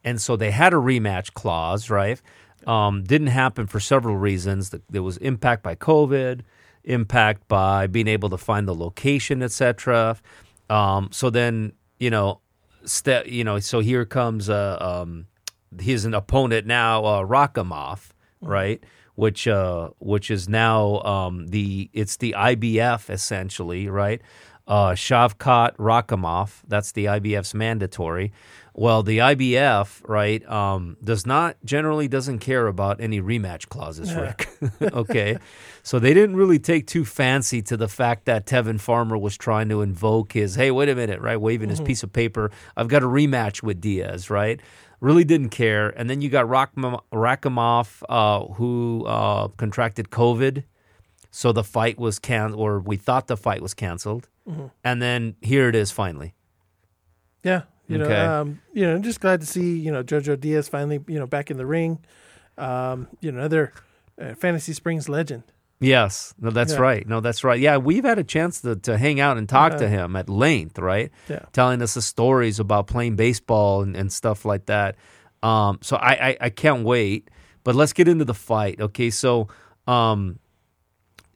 S1: and so they had a rematch clause, right? Um, didn't happen for several reasons. Th- There was impact by COVID, impact by being able to find the location, etc. Um, so then, you know, ste- you know, so here comes uh, um, he's an opponent now, uh, Rakhimov, right? Which uh, which is now um, the it's the IBF essentially, right? Uh, Shavkat Rakhimov, that's the IBF's mandatory. Well, the IBF, right, um, does not generally doesn't care about any rematch clauses, Rick. *laughs* okay, so they didn't really take too fancy to the fact that Tevin Farmer was trying to invoke his, hey, wait a minute, right, waving his piece of paper. I've got a rematch with Diaz, right? Really didn't care. And then you got Rakhimov, uh, who uh, contracted COVID. So the fight was canceled, or we thought the fight was canceled. And then here it is finally.
S2: Yeah, you know,
S1: Okay.
S2: um, you know, just glad to see you know Jojo Diaz finally you know back in the ring. Um, you know, another uh, Fantasy Springs legend.
S1: Yes, no, that's
S2: Yeah.
S1: right. No, that's right. Yeah, we've had a chance to, to hang out and talk to
S2: Uh-huh.
S1: him at length, right?
S2: Yeah.
S1: Telling us the stories about playing baseball and, and stuff like that. Um, so I, I, I can't wait. But let's get into the fight. Okay, so um,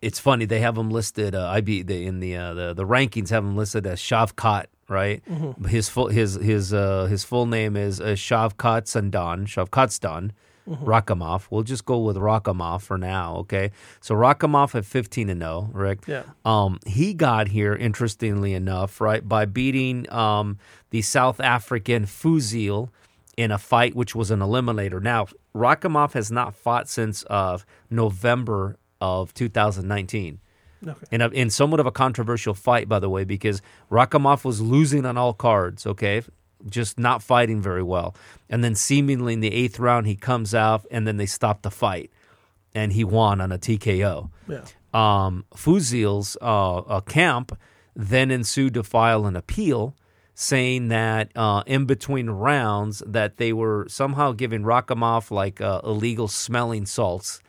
S1: it's funny they have him listed. Uh, IB the, in the, uh, the the rankings have him listed as Shavkat, right? His full his his uh, his full name is uh, Shavkat Sandan, Shavkatstan. Rakhimov. We'll just go with Rakhimov for now, okay? So Rakhimov at 15 and 0, Rick.
S2: Yeah.
S1: Um, he got here, interestingly enough, right, by beating um, the South African Fuzile in a fight which was an eliminator. Now, Rakhimov has not fought since uh, November of 2019
S2: Okay.
S1: in, a, in somewhat of a controversial fight, by the way, because Rakhimov was losing on all cards, okay? Just not fighting very well. And then seemingly in the eighth round, he comes out and then they stop the fight and he won on a TKO.
S2: Yeah.
S1: Um, Fuzile's uh, uh, camp then ensued to file an appeal saying that uh, in between rounds that they were somehow giving Rakhimov like uh, illegal smelling salts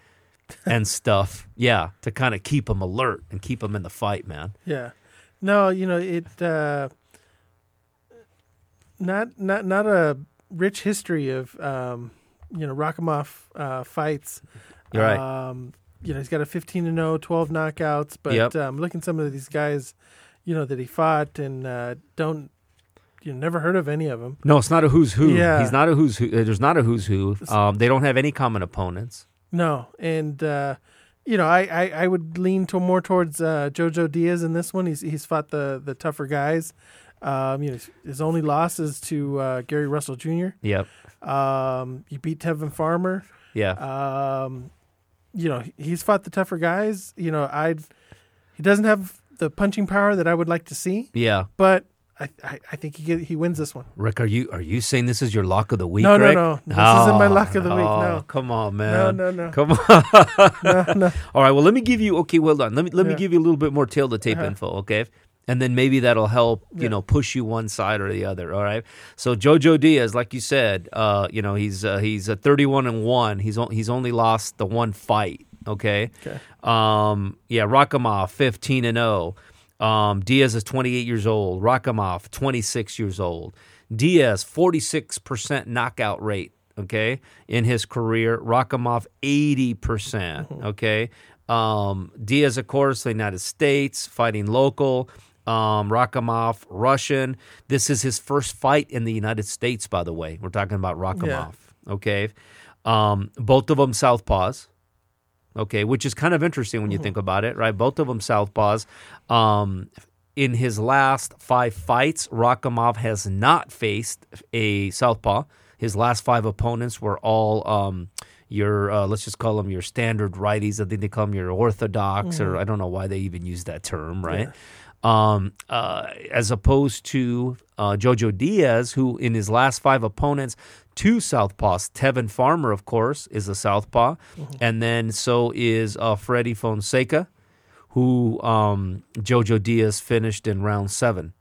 S1: and stuff. *laughs* Yeah, to kind of keep him alert and keep him in the fight, man.
S2: Yeah. No, you know it. Not not not a rich history of um, you know Rakhimov uh, fights.
S1: You're right.
S2: Um, you know he's got a 15 and 0, 12 knockouts. But
S1: Yep.
S2: um, looking at some of these guys, you know that he fought and uh, don't you never heard of any of them.
S1: No, it's not a who's who.
S2: Yeah.
S1: He's not a who's who. uh, There's not a who's who. Um, they don't have any common opponents.
S2: No, and uh, you know, I, I, I would lean to more towards uh, Jojo Diaz in this one. He's he's fought the the tougher guys. Um, you know, his only loss is to uh, Gary Russell Jr.
S1: Yep.
S2: Um, he beat Tevin Farmer.
S1: Yeah.
S2: Um, you know, he's fought the tougher guys. You know, I he doesn't have the punching power that I would like to see,
S1: yeah.
S2: but I I, I think he get, he wins this one.
S1: Rick, are you are you saying this is your lock of the week?
S2: No, no,
S1: Rick?
S2: no. This isn't my lock of the week,
S1: oh,
S2: no.
S1: come on, man.
S2: no, no, no.
S1: Come on. *laughs*
S2: no, no. *laughs*
S1: All right. Well, let me give you. Okay, well done. Let me let me give you a little bit more tale to tape
S2: Uh-huh.
S1: info. Okay. And then maybe that'll help, you
S2: Yeah.
S1: know, push you one side or the other. All right. So Jojo Diaz, like you said, uh, you know, he's uh, he's a 31 and one. He's o- he's only lost the one fight. Okay.
S2: Okay.
S1: Um, yeah, Rakhimov 15 and 0. Um, Diaz is 28 years old. Rakhimov 26 years old. Diaz 46% knockout rate. Okay, in his career, Rakhimov 80%. percent Okay, um, Diaz, of course, the United States fighting local. Um, Rakhimov, Russian. This is his first fight in the United States, by the way. We're talking about Rakhimov. Okay, um, both of them southpaws okay, which is kind of interesting when you think about it, right? Both of them southpaws. Um, in his last five fights, Rakhimov has not faced a southpaw. His last five opponents were all um, your, uh, let's just call them your standard righties. I think they call them your orthodox, or I don't know why they even use that term, right? Um, uh, as opposed to uh, Jojo Diaz, who in his last five opponents, two southpaws. Tevin Farmer, of course, is a southpaw, and then so is uh, Freddie Fonseca, who um, Jojo Diaz finished in round seven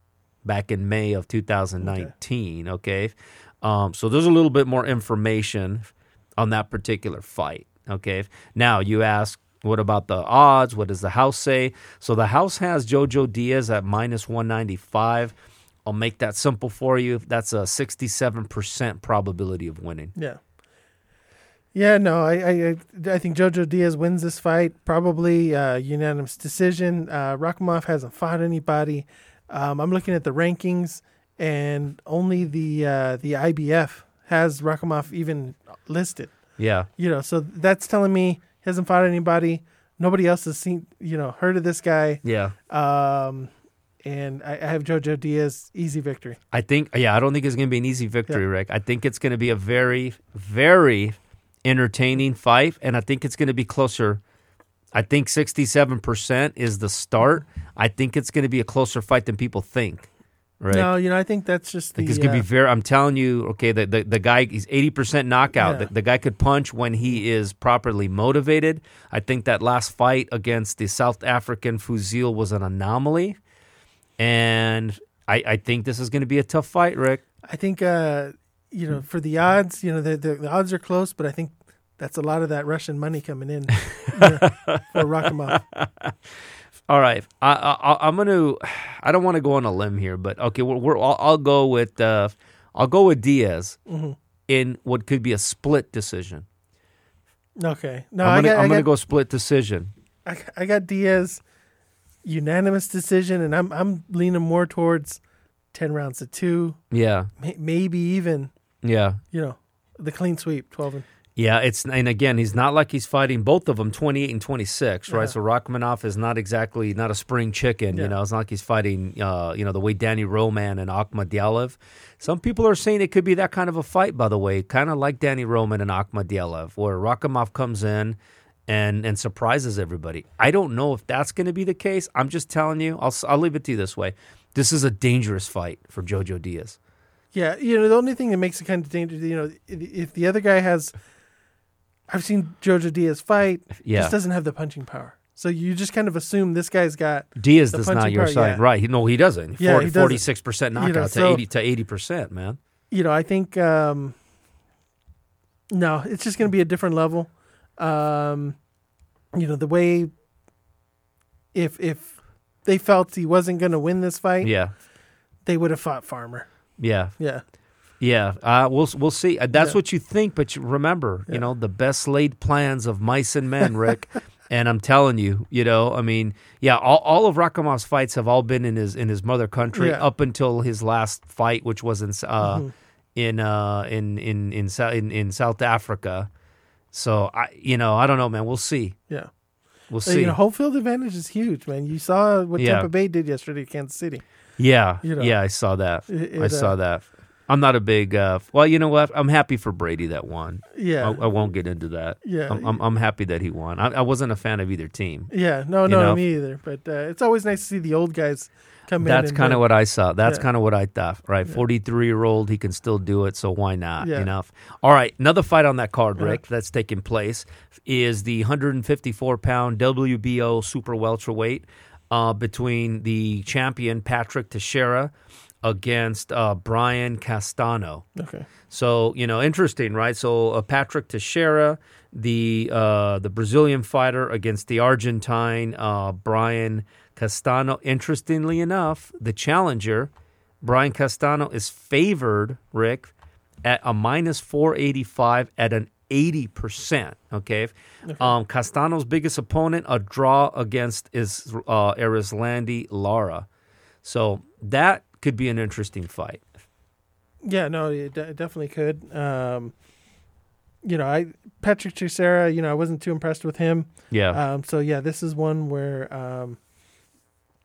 S1: back in May of 2019. Okay, Um, so there's a little bit more information on that particular fight. Okay, now you ask. What about the odds? What does the house say? So the house has Jojo Diaz at minus 195. I'll make that simple for you. That's a 67% probability of winning.
S2: Yeah. Yeah, no, I, I, I- think Jojo Diaz wins this fight, probably uh, unanimous decision. Uh, Rakhimov hasn't fought anybody. Um, I'm looking at the rankings, and only the uh, the IBF has Rakhimov even listed.
S1: Yeah.
S2: You know, so that's telling me he hasn't fought anybody. Nobody else has seen, you know, heard of this guy.
S1: Yeah.
S2: Um, and I, I have Jojo Diaz easy victory.
S1: I think, yeah, I don't think it's going to be an easy victory, Rick. I think it's going to be a very, very entertaining fight, and I think it's going to be closer. I think 67% is the start. I think it's going to be a closer fight than people think, right?
S2: No, you know, I think that's just the.
S1: it's going to
S2: uh,
S1: be very, I'm telling you, okay, the, the, the guy, he's 80% knockout.
S2: Yeah.
S1: The, the guy could punch when he is properly motivated. I think that last fight against the South African Fuzile was an anomaly. And I, I think this is going to be a tough fight, Rick.
S2: I think uh, you know for the odds, you know the, the the odds are close, but I think that's a lot of that Russian money coming in you know, *laughs* for Rakhimov.
S1: All right, I, I, I'm going *sighs* to. I don't want to go on a limb here, but okay, we're, we're, I'll, I'll go with. Uh, I'll go with Diaz
S2: Mhm.
S1: in what could be a split decision.
S2: Okay, no,
S1: I'm gonna,
S2: got,
S1: I'm gonna go split decision.
S2: I, I got Diaz unanimous decision, and I'm I'm leaning more towards ten rounds to two,
S1: Yeah,
S2: may, maybe even
S1: yeah,
S2: you know the clean sweep, twelve and
S1: yeah. It's and again, he's not like he's fighting both of them, 28 and 26, right?
S2: Yeah.
S1: So Rachmanov is not exactly not a spring chicken. You know, it's not like he's fighting, uh, you know, the way Danny Roman and Akhmadaliev. Some people are saying it could be that kind of a fight. By the way, kind of like Danny Roman and Akhmadaliev, where Rakhimov comes in. And, and surprises everybody. I don't know if that's going to be the case. I'm just telling you. I'll I'll leave it to you this way. This is a dangerous fight for Jojo Diaz.
S2: Yeah, you know the only thing that makes it kind of dangerous, you know, if the other guy has, I've seen Jojo Diaz fight,
S1: Yeah.
S2: just doesn't have the punching power. So you just kind of assume this guy's got
S1: Diaz does not your
S2: power,
S1: side,
S2: yeah.
S1: right? No, he doesn't.
S2: Yeah, he doesn't.
S1: Forty-six percent
S2: You know,
S1: knockout
S2: so-
S1: to eighty to eighty percent, man.
S2: you know, I think um, no, it's just going to be a different level. Um, you know, the way if if they felt he wasn't going to win this fight,
S1: Yeah,
S2: they would have fought Farmer.
S1: yeah,
S2: Yeah,
S1: yeah. Uh, we'll we'll see. Uh, That's
S2: Yeah.
S1: what you think, but you remember,
S2: Yeah.
S1: you know, the best laid plans of mice and men, Rick. *laughs* and I'm telling you, you know, I mean, yeah, all, all of Rakhimov's fights have all been in his in his mother country
S2: Yeah.
S1: up until his last fight, which was in uh,
S2: Mhm.
S1: in uh in in in, in in South Africa. So I, you know, I don't know, man. We'll see.
S2: yeah.
S1: We'll see.
S2: you know, home field advantage is huge, man. You saw what
S1: Yeah.
S2: Tampa Bay did yesterday to Kansas City.
S1: yeah,
S2: you know,
S1: yeah. I saw that.
S2: It-
S1: I saw
S2: uh,
S1: that. I'm not a big. Uh, well, you know what? I'm happy for Brady that won.
S2: Yeah,
S1: I, I won't get into that.
S2: yeah,
S1: I'm, I'm, I'm happy that he won. I, I wasn't a fan of either team.
S2: yeah. No, no,
S1: know.
S2: me either. But uh, it's always nice to see the old guys come
S1: That's kind of what I saw. That's
S2: Yeah.
S1: kind of what I thought. Right,
S2: Yeah.
S1: 43 year old, he can still do it. So why not?
S2: Yeah.
S1: You know. All right, another fight on that card,
S2: Yeah.
S1: Rick, that's taking place is the 154 pound WBO super welterweight uh, between the champion Patrick Teixeira against uh, Brian Castano.
S2: Okay.
S1: So you know, interesting, right? So uh, Patrick Teixeira, the uh, the Brazilian fighter against the Argentine uh, Brian Castano. Interestingly enough, the challenger Brian Castano is favored, Rick, at a minus four eighty five at an eighty percent. Okay. Um, Castano's biggest opponent, a draw against is uh, Erislandy Lara. So that could be an interesting fight.
S2: Yeah, no, it, it definitely could. Um, you know, I Patrick Teixeira, you know, I wasn't too impressed with him.
S1: Yeah.
S2: Um, so yeah, this is one where um,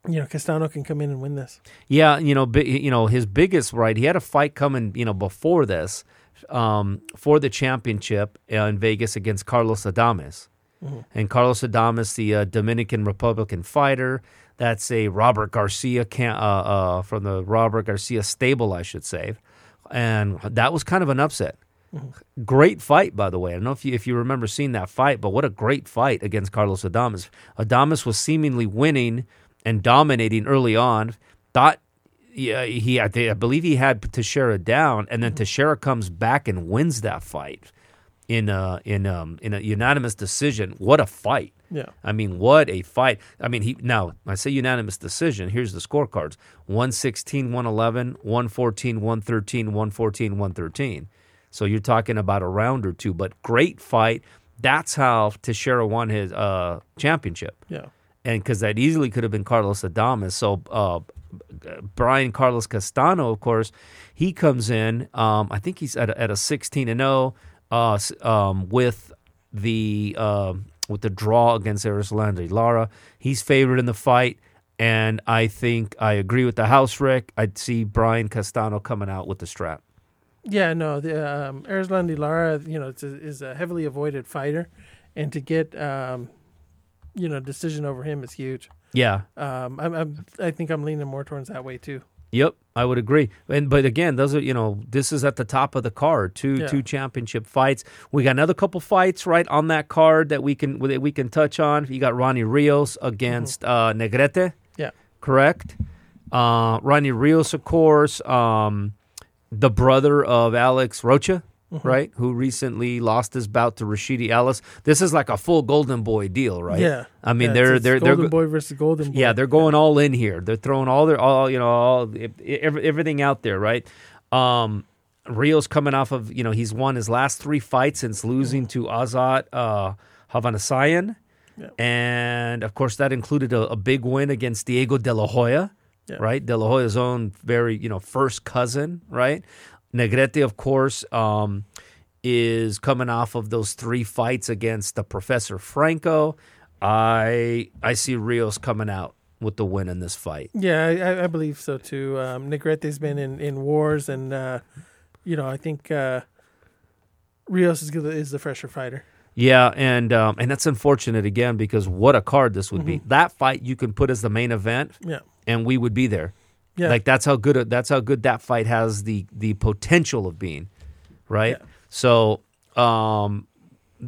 S2: you know Castano can come in and win this.
S1: Yeah, you know, bi- you know, his biggest right. He had a fight coming, you know, before this, um, for the championship in Vegas against Carlos Adames,
S2: Mhm.
S1: and Carlos Adames, the uh, Dominican Republican fighter. That's a Robert Garcia can uh, uh, from the Robert Garcia stable, I should say, and that was kind of an upset. Great fight, by the way. I don't know if you if you remember seeing that fight, but what a great fight against Carlos Adames. Adames was seemingly winning and dominating early on. Thought yeah, he I, believe he had Teixeira down, and then Teixeira comes back and wins that fight in a in um in a unanimous decision. What a fight!
S2: Yeah,
S1: I mean, what a fight. I mean, he now I say unanimous decision. Here's the scorecards 116, 111, 114, 113, 114, 113. So you're talking about a round or two, but great fight. That's how Teixeira won his uh, championship.
S2: yeah,
S1: And because that easily could have been Carlos Adames. So uh, Brian Carlos Castano, of course, he comes in. Um, I think he's at a, at a 16 and 0 uh, um, with the um with the draw against Erislandy Lara. He's favored in the fight, and I think I agree with the house, Rick. I'd see Brian Castano coming out with the strap.
S2: yeah. No, the um, Erislandy Lara, you know, is a, is a heavily avoided fighter, and to get um, you know decision over him is huge.
S1: Yeah.
S2: Um, I'm, I'm, I think I'm leaning more towards that way too.
S1: Yep, I would agree. And but again, those are you know this is at the top of the card. Two
S2: Yeah.
S1: two championship fights. We got another couple fights right on that card that we can that we can touch on. You got Ronnie Rios against uh, Negrete.
S2: Yeah.
S1: correct. Uh, Ronnie Rios, of course, um, the brother of Alex Rocha. Right, who recently lost his bout to Rashidi Ellis. This is like a full Golden Boy deal, right?
S2: Yeah,
S1: I mean
S2: Yeah,
S1: they're
S2: it's-
S1: they're
S2: it's
S1: they're
S2: Golden Boy versus Golden Boy.
S1: yeah, they're going all in here. They're throwing all their all you know all everything out there, right? Um, Rios coming off of you know he's won his last three fights since losing to Azat uh, Hovhannisyan,
S2: Yeah.
S1: and of course that included a, a big win against Diego De La Hoya,
S2: Yeah.
S1: right? De La Hoya's own very you know first cousin, right? Negrete, of course, um, is coming off of those three fights against the Professor Franco. I I see Rios coming out with the win in this fight.
S2: Yeah, I, I- believe so too. Um, Negrete's been in, in wars, and uh, you know, I think uh, Rios is, is the fresher fighter.
S1: Yeah, and um, and that's unfortunate again because what a card this would be. That fight you can put as the main event,
S2: Yeah,
S1: and we would be there.
S2: Yeah,
S1: Like that's how good that's how good that fight has the the potential of being, right?
S2: Yeah.
S1: So, um,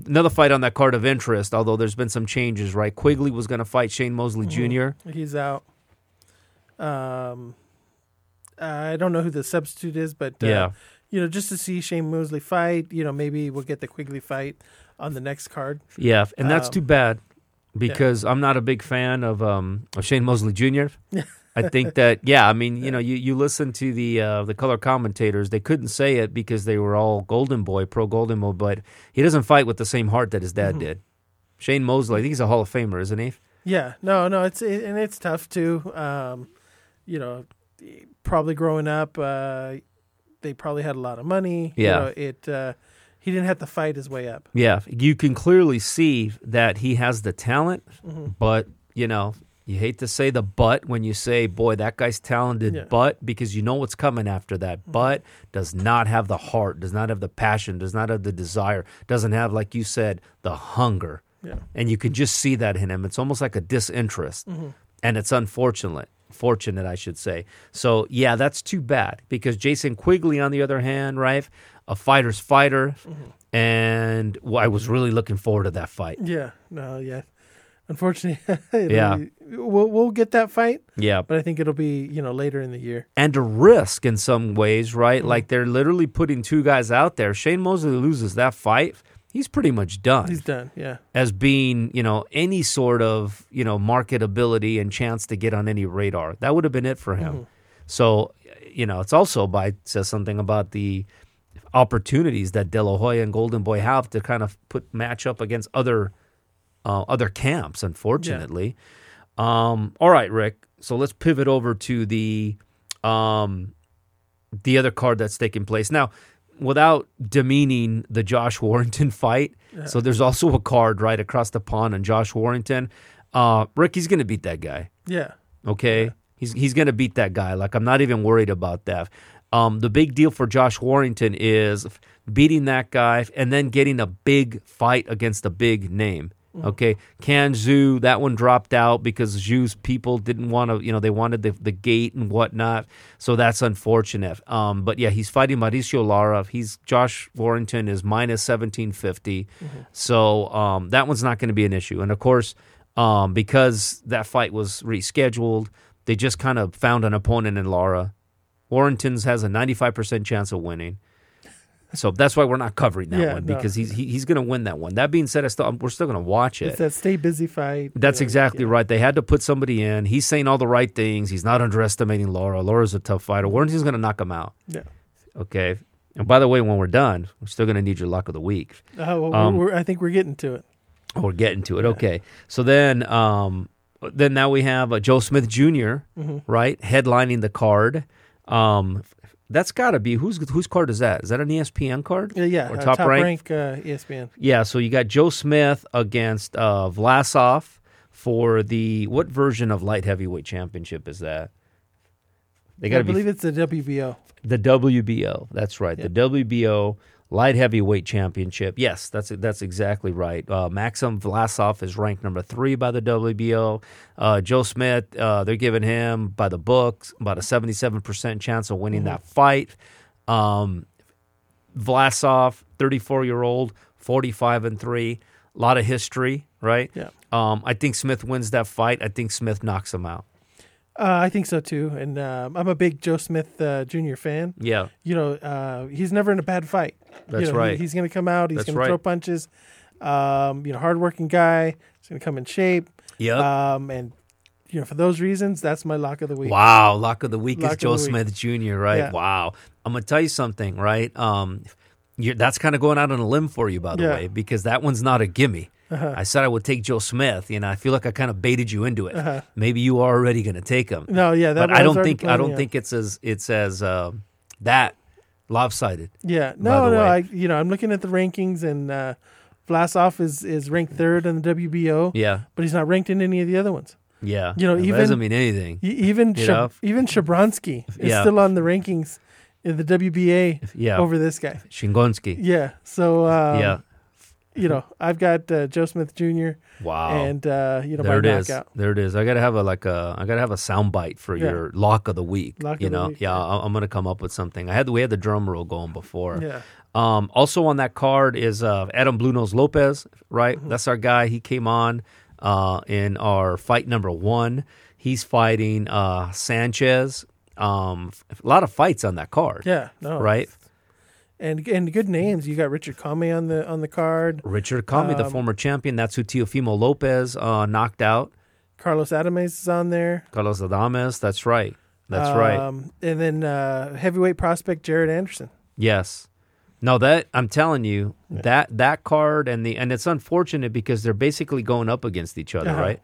S1: another fight on that card of interest, although there's been some changes, right? Quigley was going to fight Shane Mosley Jr.
S2: He's out. Um, I don't know who the substitute is, but uh,
S1: Yeah.
S2: you know, just to see Shane Mosley fight, you know, maybe we'll get the Quigley fight on the next card.
S1: Yeah, and that's
S2: Um,
S1: too bad because I'm not a big fan of um of Shane Mosley Jr. *laughs* I think that yeah, I mean, you know, you, you listen to the uh, the color commentators, they couldn't say it because they were all Golden Boy, pro Golden Boy, but he doesn't fight with the same heart that his dad did. Shane Mosley, I think he's a Hall of Famer, isn't he?
S2: Yeah, no, no, it's it, and it's tough too. Um, you know, probably growing up, uh, they probably had a lot of money. You
S1: Yeah.
S2: know, it uh, he didn't have to fight his way up.
S1: Yeah, you can clearly see that he has the talent, but you know, you hate to say the but when you say, "Boy, that guy's talented,"
S2: Yeah.
S1: but because you know what's coming after that. Mm-hmm. But does not have the heart, does not have the passion, does not have the desire, doesn't have, like you said, the hunger,
S2: Yeah.
S1: and you can just see that in him. It's almost like a disinterest, mm-hmm. and it's unfortunate. Fortunate, I should say. So, yeah, that's too bad because Jason Quigley, on the other hand, right, a fighter's fighter, mm-hmm. and well, I was really looking forward to that fight.
S2: Yeah, no, yeah. Unfortunately, *laughs*
S1: Yeah.
S2: be- we'll we'll get that fight,
S1: Yeah,
S2: but I think it'll be you know later in the year.
S1: and a risk in some ways, right? Like they're literally putting two guys out there. Shane Mosley loses that fight, he's pretty much done
S2: He's done. Yeah,
S1: as being, you know, any sort of, you know, marketability and chance to get on any radar. That would have been it for him. So, you know, it's also by says something about the opportunities that De La Hoya and Golden Boy have to kind of put match up against other uh, other camps. Unfortunately, um, all right, Rick. So let's pivot over to the um, the other card that's taking place now. Without demeaning the Josh *laughs* Warrington fight, so there's also a card right across the pond on Josh Warrington. Uh, Rick, he's going to beat that guy.
S2: yeah,
S1: Okay, he's he's gonna beat that guy. Like I'm not even worried about that. Um, the big deal for Josh Warrington is beating that guy and then getting a big fight against a big name. Okay, Can Xu, that one dropped out because Xu's people didn't want to, you know, they wanted the, the gate and whatnot. So that's unfortunate. Um, but yeah, he's fighting Mauricio Lara. He's Josh Warrington is minus 1750. So um, that one's not going to be an issue. And of course, um, because that fight was rescheduled, they just kind of found an opponent in Lara. Warrington's has a 95% chance of winning. So that's why we're not covering that
S2: Yeah,
S1: one
S2: no.
S1: because he's he, he's going to win that one. That being said, I still, we're still going to watch it.
S2: it's that stay busy fight.
S1: That's exactly
S2: yeah.
S1: right. They had to put somebody in. He's saying all the right things. He's not underestimating Lara. Lara's a tough fighter. Warrington's going to knock him out.
S2: Yeah.
S1: Okay. And by the way, when we're done, we're still going to need your luck of the week.
S2: Oh, well,
S1: Um,
S2: we're, I think we're getting to it.
S1: Oh, we're getting to it. Okay. So then, um, then now we have uh, Joe Smith junior
S2: Mm-hmm.
S1: right, headlining the card. Um, that's got to be whose whose card is that? Is that an ESPN card?
S2: Yeah, yeah.
S1: Or
S2: uh,
S1: top, rank?
S2: rank uh, ESPN.
S1: Yeah. So you got Joe Smith against uh, Vlasov for the what version of light heavyweight championship is that? They got
S2: I
S1: to be
S2: believe it's the WBO.
S1: the WBO. That's right.
S2: Yeah.
S1: The WBO light heavyweight championship. Yes, that's that's exactly right. Uh, Maxim Vlasov is ranked number three by the WBO. Uh, Joe Smith, uh, they're giving him by the books about a seventy-seven percent chance of winning that fight. Um, Vlasov, thirty-four-year-old, forty-five and three. A lot of history, right?
S2: Yeah.
S1: Um, I think Smith wins that fight. I think Smith knocks him out.
S2: Uh, I think so too, and um, I'm a big Joe Smith uh, Jr. fan.
S1: Yeah,
S2: You know, uh, he's never in a bad fight.
S1: That's
S2: you know,
S1: right.
S2: He, he's going to come out. He's going to throw punches. Um, you know, hardworking guy. He's going to come in shape.
S1: Yep.
S2: Um, and you know, for those reasons, that's my lock of the week.
S1: Wow, lock of the week
S2: Lock
S1: is Joe
S2: week.
S1: Smith Jr. Right?
S2: Yeah.
S1: Wow. I'm gonna tell you something, right? Um, you're, that's kind of going out on a limb for you, by the
S2: Yeah.
S1: way, because that one's not a gimme.
S2: Uh-huh.
S1: I said I would take Joe Smith, and I feel like I kind of baited you into it.
S2: Uh-huh.
S1: Maybe you are already gonna take him,
S2: No, yeah, that
S1: but I don't think I don't
S2: on.
S1: think it's as it's as um that lopsided.
S2: Yeah, no, no.
S1: way.
S2: I, you know, I'm looking at the rankings, and uh, Vlasov is is ranked third in the WBO,
S1: Yeah,
S2: but he's not ranked in any of the other ones.
S1: yeah.
S2: You know, even-
S1: doesn't mean anything.
S2: Even
S1: You
S2: Shab-
S1: know?
S2: even Shabransky *laughs* is
S1: Yeah.
S2: still on the rankings in the WBA
S1: Yeah,
S2: over this guy.
S1: Shingonski.
S2: Yeah, so um,
S1: yeah.
S2: You know, I've got uh, Joe Smith Jr.
S1: Wow.
S2: and uh, you know
S1: there it is.
S2: knockout.
S1: There it is. I gotta have a like a. I gotta have a sound bite for
S2: Yeah.
S1: your lock of the week.
S2: Lock
S1: you
S2: of the
S1: know,
S2: week,
S1: yeah, I'm gonna come up with something. I had we had the drum roll going before.
S2: Yeah,
S1: Um, also on that card is uh, Adam Blue Nose Lopez, right?
S2: Mm-hmm.
S1: That's our guy. He came on uh, in our fight number one. He's fighting uh, Sanchez. Um, a lot of fights on that card,
S2: yeah, no,
S1: right?
S2: And and good names. You got Richard Commey on the on the card.
S1: Richard Commey, the
S2: Um,
S1: former champion, that's who Teofimo Lopez uh, knocked out.
S2: Carlos Adames is on there.
S1: Carlos Adames, that's right. That's right.
S2: Um, and then uh, heavyweight prospect Jared Anderson.
S1: Yes. No, that I'm telling you that that card and the and it's unfortunate because they're basically going up against each other,
S2: Uh-huh.
S1: right?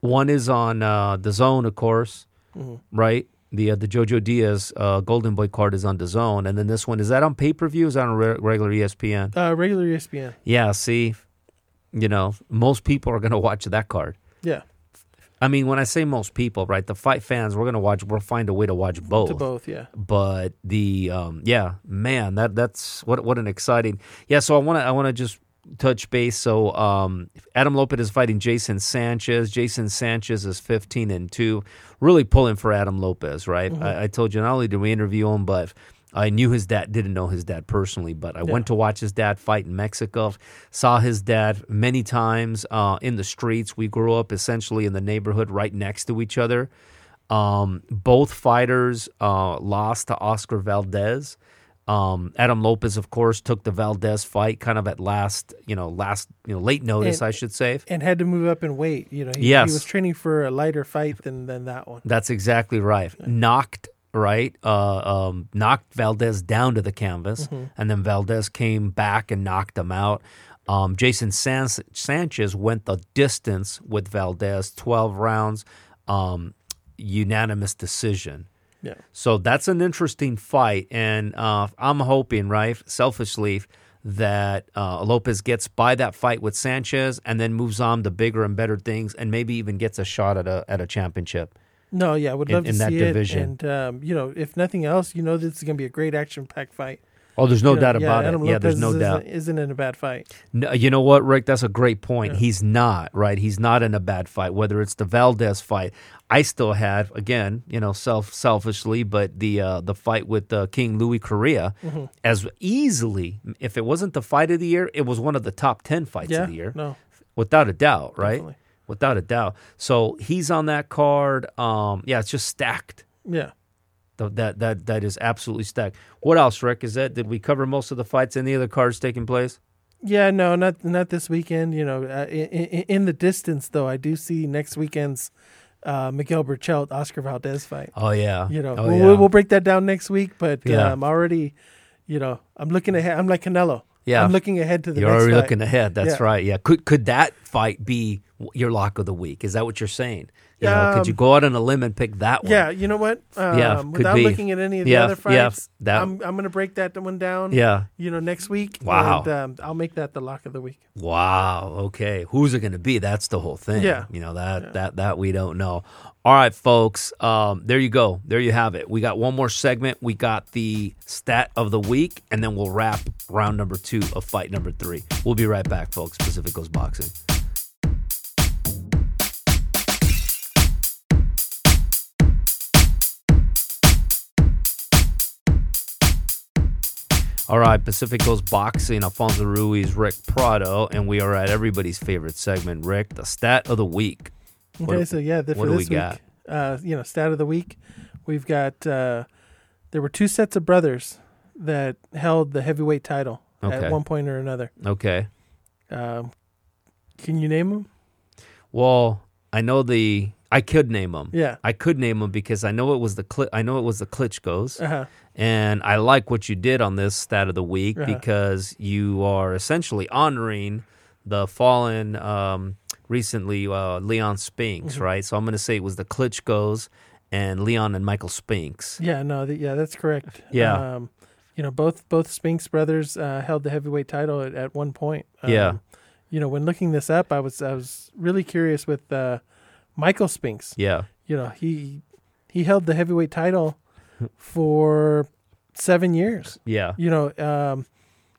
S1: One is on uh, the zone, of course,
S2: Mhm.
S1: right? The uh, the Jojo Diaz uh, Golden Boy card is on the zone, and then this one is that on pay per view? Is that on re- regular ESPN?
S2: Uh, regular ESPN.
S1: Yeah. See, you know, most people are going *laughs* to watch that card.
S2: Yeah,
S1: I mean, when I say most people, right? The fight fans, we're going to watch. We'll find a way to watch both.
S2: to both. Yeah,
S1: but the um, yeah man that that's what what an exciting yeah so i want to i want to just touch base so um, adam lopez is fighting jason sanchez jason sanchez is 15 and 2 really pulling for adam lopez right I, I told you not only did we interview him but I knew his dad, didn't know his dad personally, but I went to watch his dad fight in Mexico. Saw his dad many times uh, in the streets. We grew up essentially in the neighborhood right next to each other. Um, both fighters uh, lost to Oscar Valdez. Um, Adam Lopez, of course, took the Valdez fight kind of at last, you know, last, you know, late notice,
S2: And-
S1: I should say.
S2: and had to move up and wait. You know, he,
S1: Yes.
S2: he was training for a lighter fight than than that one.
S1: That's exactly right. Knocked right, uh, um, knocked Valdez down to the canvas, and then Valdez came back and knocked him out. Um, Jason San- Sanchez went the distance with Valdez, twelve rounds, um, unanimous decision.
S2: Yeah,
S1: So that's an interesting fight, and uh, I'm hoping, right, selfishly, that uh, Lopez gets by that fight with Sanchez and then moves on to bigger and better things, and maybe even gets a shot at a at a championship.
S2: no, yeah, I would
S1: In-
S2: love to
S1: in that
S2: see
S1: division.
S2: it. And um, you know, if nothing else, you know, this is going to be a great action packed fight.
S1: Oh, there's no
S2: You know,
S1: doubt
S2: yeah,
S1: about
S2: Adam
S1: it. Yeah, there's no
S2: isn't,
S1: doubt.
S2: Isn't in a bad fight.
S1: No, you know what, Rick? That's a great point. He's not right. He's not in a bad fight. Whether it's the Valdez fight, I still had again, you know, self selfishly, but the uh, the fight with uh, King Louis Coria
S2: Mm-hmm.
S1: as easily. If it wasn't the fight of the year, it was one of the top ten fights
S2: Yeah,
S1: of the year,
S2: no,
S1: without a doubt. Right,
S2: Definitely.
S1: without a doubt. So he's on that card. Um, yeah, it's just stacked.
S2: yeah.
S1: Th- That that that is absolutely stacked. What else, Rick? Is that did we cover most of the fights? Any other cards taking place?
S2: Yeah, no, not not this weekend. You know, uh, in, in, in the distance though, I do see next weekend's uh, Miguel Berchelt Oscar Valdez fight.
S1: Oh yeah,
S2: You know,
S1: oh,
S2: we'll,
S1: yeah.
S2: we'll, we'll break that down next week. But
S1: Yeah.
S2: uh, I'm already, you know, I'm looking ahead. I'm like Canelo.
S1: Yeah.
S2: I'm looking ahead to the
S1: You're
S2: next
S1: already
S2: fight.
S1: looking ahead. That's
S2: Yeah.
S1: right. Yeah. Could could that fight be your lock of the week? Is that what you're saying? You know, could
S2: Um,
S1: you go out on a limb and pick that one?
S2: Yeah, you know what? Um,
S1: Yeah,
S2: without
S1: be.
S2: looking at any of the
S1: Yeah,
S2: other
S1: yeah,
S2: fights,
S1: that-
S2: I'm I'm gonna break that one down.
S1: Yeah.
S2: you know, next week.
S1: Wow.
S2: and, um, I'll make that the lock of the week.
S1: Wow. Okay. Who's it going to be? That's the whole thing.
S2: Yeah.
S1: You know that that that we don't know. All right, folks. Um, there you go. There you have it. We got one more segment. We got the stat of the week, and then we'll wrap round number two of fight number three. We'll be right back, folks. Pacific Coast Boxing. All right, Pacific Coast Boxing, Alfonso Ruiz, Rick Prado, and we are at everybody's favorite segment, Rick, the stat of the week.
S2: Okay, so yeah, the,
S1: what
S2: for
S1: do
S2: this
S1: we
S2: week,
S1: got?
S2: uh, you know, stat of the week, we've got uh, there were two sets of brothers that held the heavyweight title
S1: Okay.
S2: at one point or another.
S1: Okay.
S2: Um, can you name them?
S1: Well, I know the. I could name them.
S2: Yeah.
S1: I could name them because I know it was the I know it was the Klitschko's,
S2: Uh-huh.
S1: and I like what you did on this stat of the week
S2: Uh-huh.
S1: because you are essentially honoring the fallen um, recently uh, Leon Spinks,
S2: Mm-hmm.
S1: right? So I'm going to say it was the Klitschko's and Leon and Michael Spinks.
S2: Yeah, no, th- yeah, that's correct.
S1: Yeah.
S2: Um, you know, both both Spinks brothers uh, held the heavyweight title at, at one point. Um,
S1: Yeah.
S2: You know, when looking this up, I was I was really curious with uh, Michael Spinks.
S1: Yeah.
S2: You know, he he held the heavyweight title for seven years.
S1: Yeah.
S2: You know, um,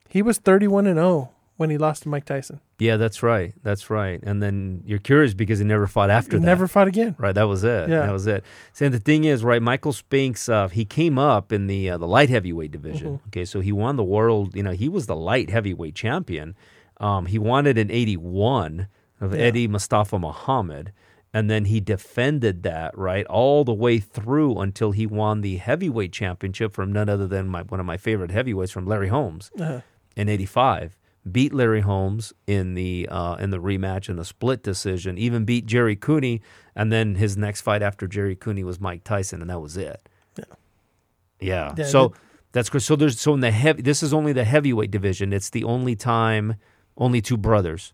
S2: he was thirty one and zero when he lost to Mike Tyson.
S1: Yeah, that's right. That's right. And then you're curious because he never fought after
S2: He
S1: that.
S2: never fought again.
S1: Right, that was it.
S2: Yeah.
S1: That was it. So the thing is, right, Michael Spinks, uh, he came up in the uh, the light heavyweight division.
S2: Mm-hmm.
S1: Okay, so he won the world. You know, he was the light heavyweight champion. Um, he won it in '81 of
S2: Yeah.
S1: Eddie Mustafa Muhammad, and then he defended that right all the way through until he won the heavyweight championship from none other than my, one of my favorite heavyweights from Larry Holmes
S2: Uh,
S1: in '85. Beat Larry Holmes in the uh, in the rematch in the split decision. Even beat Jerry Cooney, and then his next fight after Jerry Cooney was Mike Tyson, and that was it.
S2: Yeah.
S1: Yeah.
S2: Yeah,
S1: so that's. So there's so in the heavy. This is only the heavyweight division. It's the only time only two brothers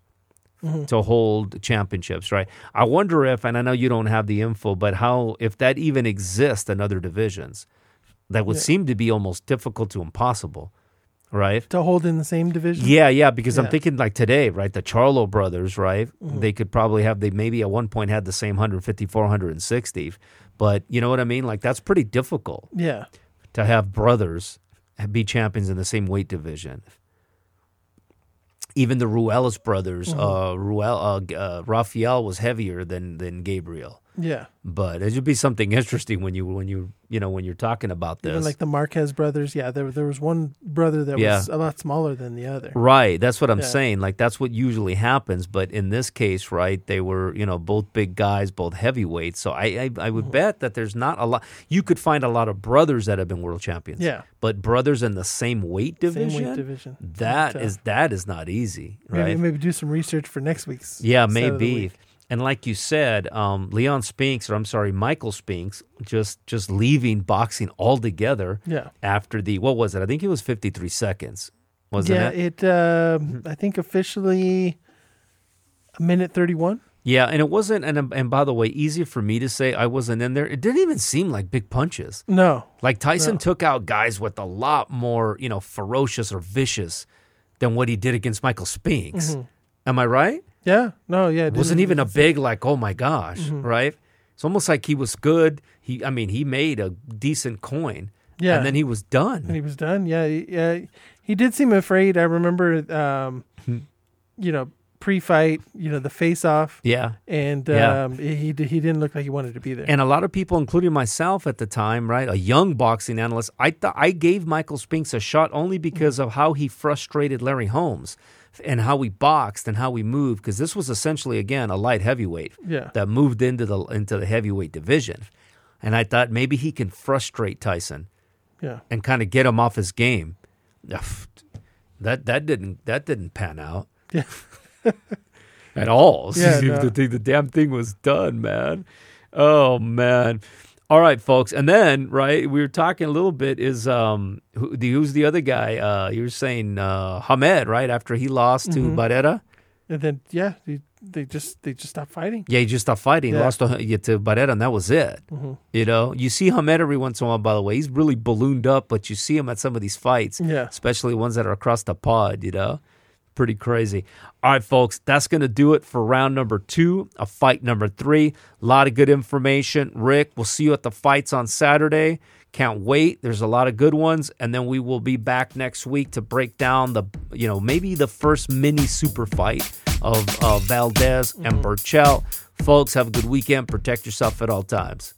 S2: Mm-hmm.
S1: to hold championships, right? I wonder if, and I know you don't have the info, but how if that even exists in other divisions, that would
S2: Yeah.
S1: seem to be almost difficult to impossible, right?
S2: to hold in the same division.
S1: Yeah, yeah, because I'm thinking like today, right? The Charlo brothers, right?
S2: Mm-hmm.
S1: They could probably have, they maybe at one point had the same 150, 460, but you know what I mean? Like that's pretty difficult
S2: Yeah.
S1: to have brothers be champions in the same weight division. Even the Ruelas brothers,
S2: Mm-hmm.
S1: uh, Ruel, uh, uh, Rafael was heavier than than Gabriel,
S2: Yeah.
S1: but it would be something interesting when you when you you know when you're talking about this.
S2: Even like the Marquez brothers. Yeah. There, there was one brother that
S1: Yeah.
S2: was a lot smaller than the other.
S1: Right. That's what I'm
S2: Yeah.
S1: saying. Like that's what usually happens. But in this case, right, they were, you know, both big guys, both heavyweights. So I I, I would bet that there's not a lot you could find a lot of brothers that have been world champions.
S2: Yeah.
S1: But brothers in the same weight division.
S2: Same weight division.
S1: That
S2: uh,
S1: is that is not easy.
S2: Maybe,
S1: Right.
S2: maybe do some research for next week's.
S1: Yeah,
S2: set of the
S1: maybe. And like you said, um, Leon Spinks, or I'm sorry, Michael Spinks, just just leaving boxing altogether
S2: Yeah.
S1: after the what was it? I think it was 53 seconds, wasn't
S2: yeah.
S1: it?
S2: It. um I think officially a minute thirty-one.
S1: Yeah, and it wasn't. And and by the way, easy for me to say I wasn't in there. It didn't even seem like big punches.
S2: No.
S1: Like Tyson
S2: No.
S1: took out guys with a lot more, you know, ferocious or vicious than what he did against Michael Spinks. Am I right?
S2: Yeah. No. Yeah.
S1: It wasn't even a big like, oh my gosh,
S2: Mm-hmm.
S1: right? It's almost like he was good. He, I mean, he made a decent coin,
S2: Yeah.
S1: and then he was done.
S2: And he was done. Yeah, he- yeah. He did seem afraid. I remember, um,
S1: Hmm.
S2: you know, pre-fight, you know, the face-off,
S1: yeah,
S2: and um, he he he didn't look like he wanted to be there.
S1: And a lot of people, including myself at the time, right, a young boxing analyst, I thought I gave Michael Spinks a shot only because of how he frustrated Larry Holmes and how we boxed and how we moved. Because this was essentially again a light heavyweight
S2: yeah,
S1: that moved into the into the heavyweight division, and I thought maybe he can frustrate Tyson
S2: yeah,
S1: and kind of get him off his game. That that didn't that didn't pan out
S2: yeah. *laughs*
S1: at all.
S2: Yeah, *laughs*
S1: the,
S2: no.
S1: thing- the damn thing was done, man. Oh man. All right, folks, and then right, we were talking a little bit. Is um, who, the, who's the other guy? Uh, you were saying uh, Hamed, right? After he lost
S2: Mm-hmm.
S1: to Barrera,
S2: And then yeah, he, they just they just stopped fighting.
S1: yeah, he just stopped fighting,
S2: Yeah. Mm-hmm.
S1: lost to, yeah, to Barrera, and that was it. You know, you see Hamed every once in a while. By the way, he's really ballooned up, but you see him at some of these fights,
S2: Yeah.
S1: especially ones that are across the pod. You know, pretty crazy. All right, folks, that's going to do it for round number two of fight number three. A lot of good information. Rick, we'll see you at the fights on Saturday. Can't wait. There's a lot of good ones. And then we will be back next week to break down the, you know, maybe the first mini super fight of uh, Valdez and Berchelt. Folks, have a good weekend. Protect yourself at all times.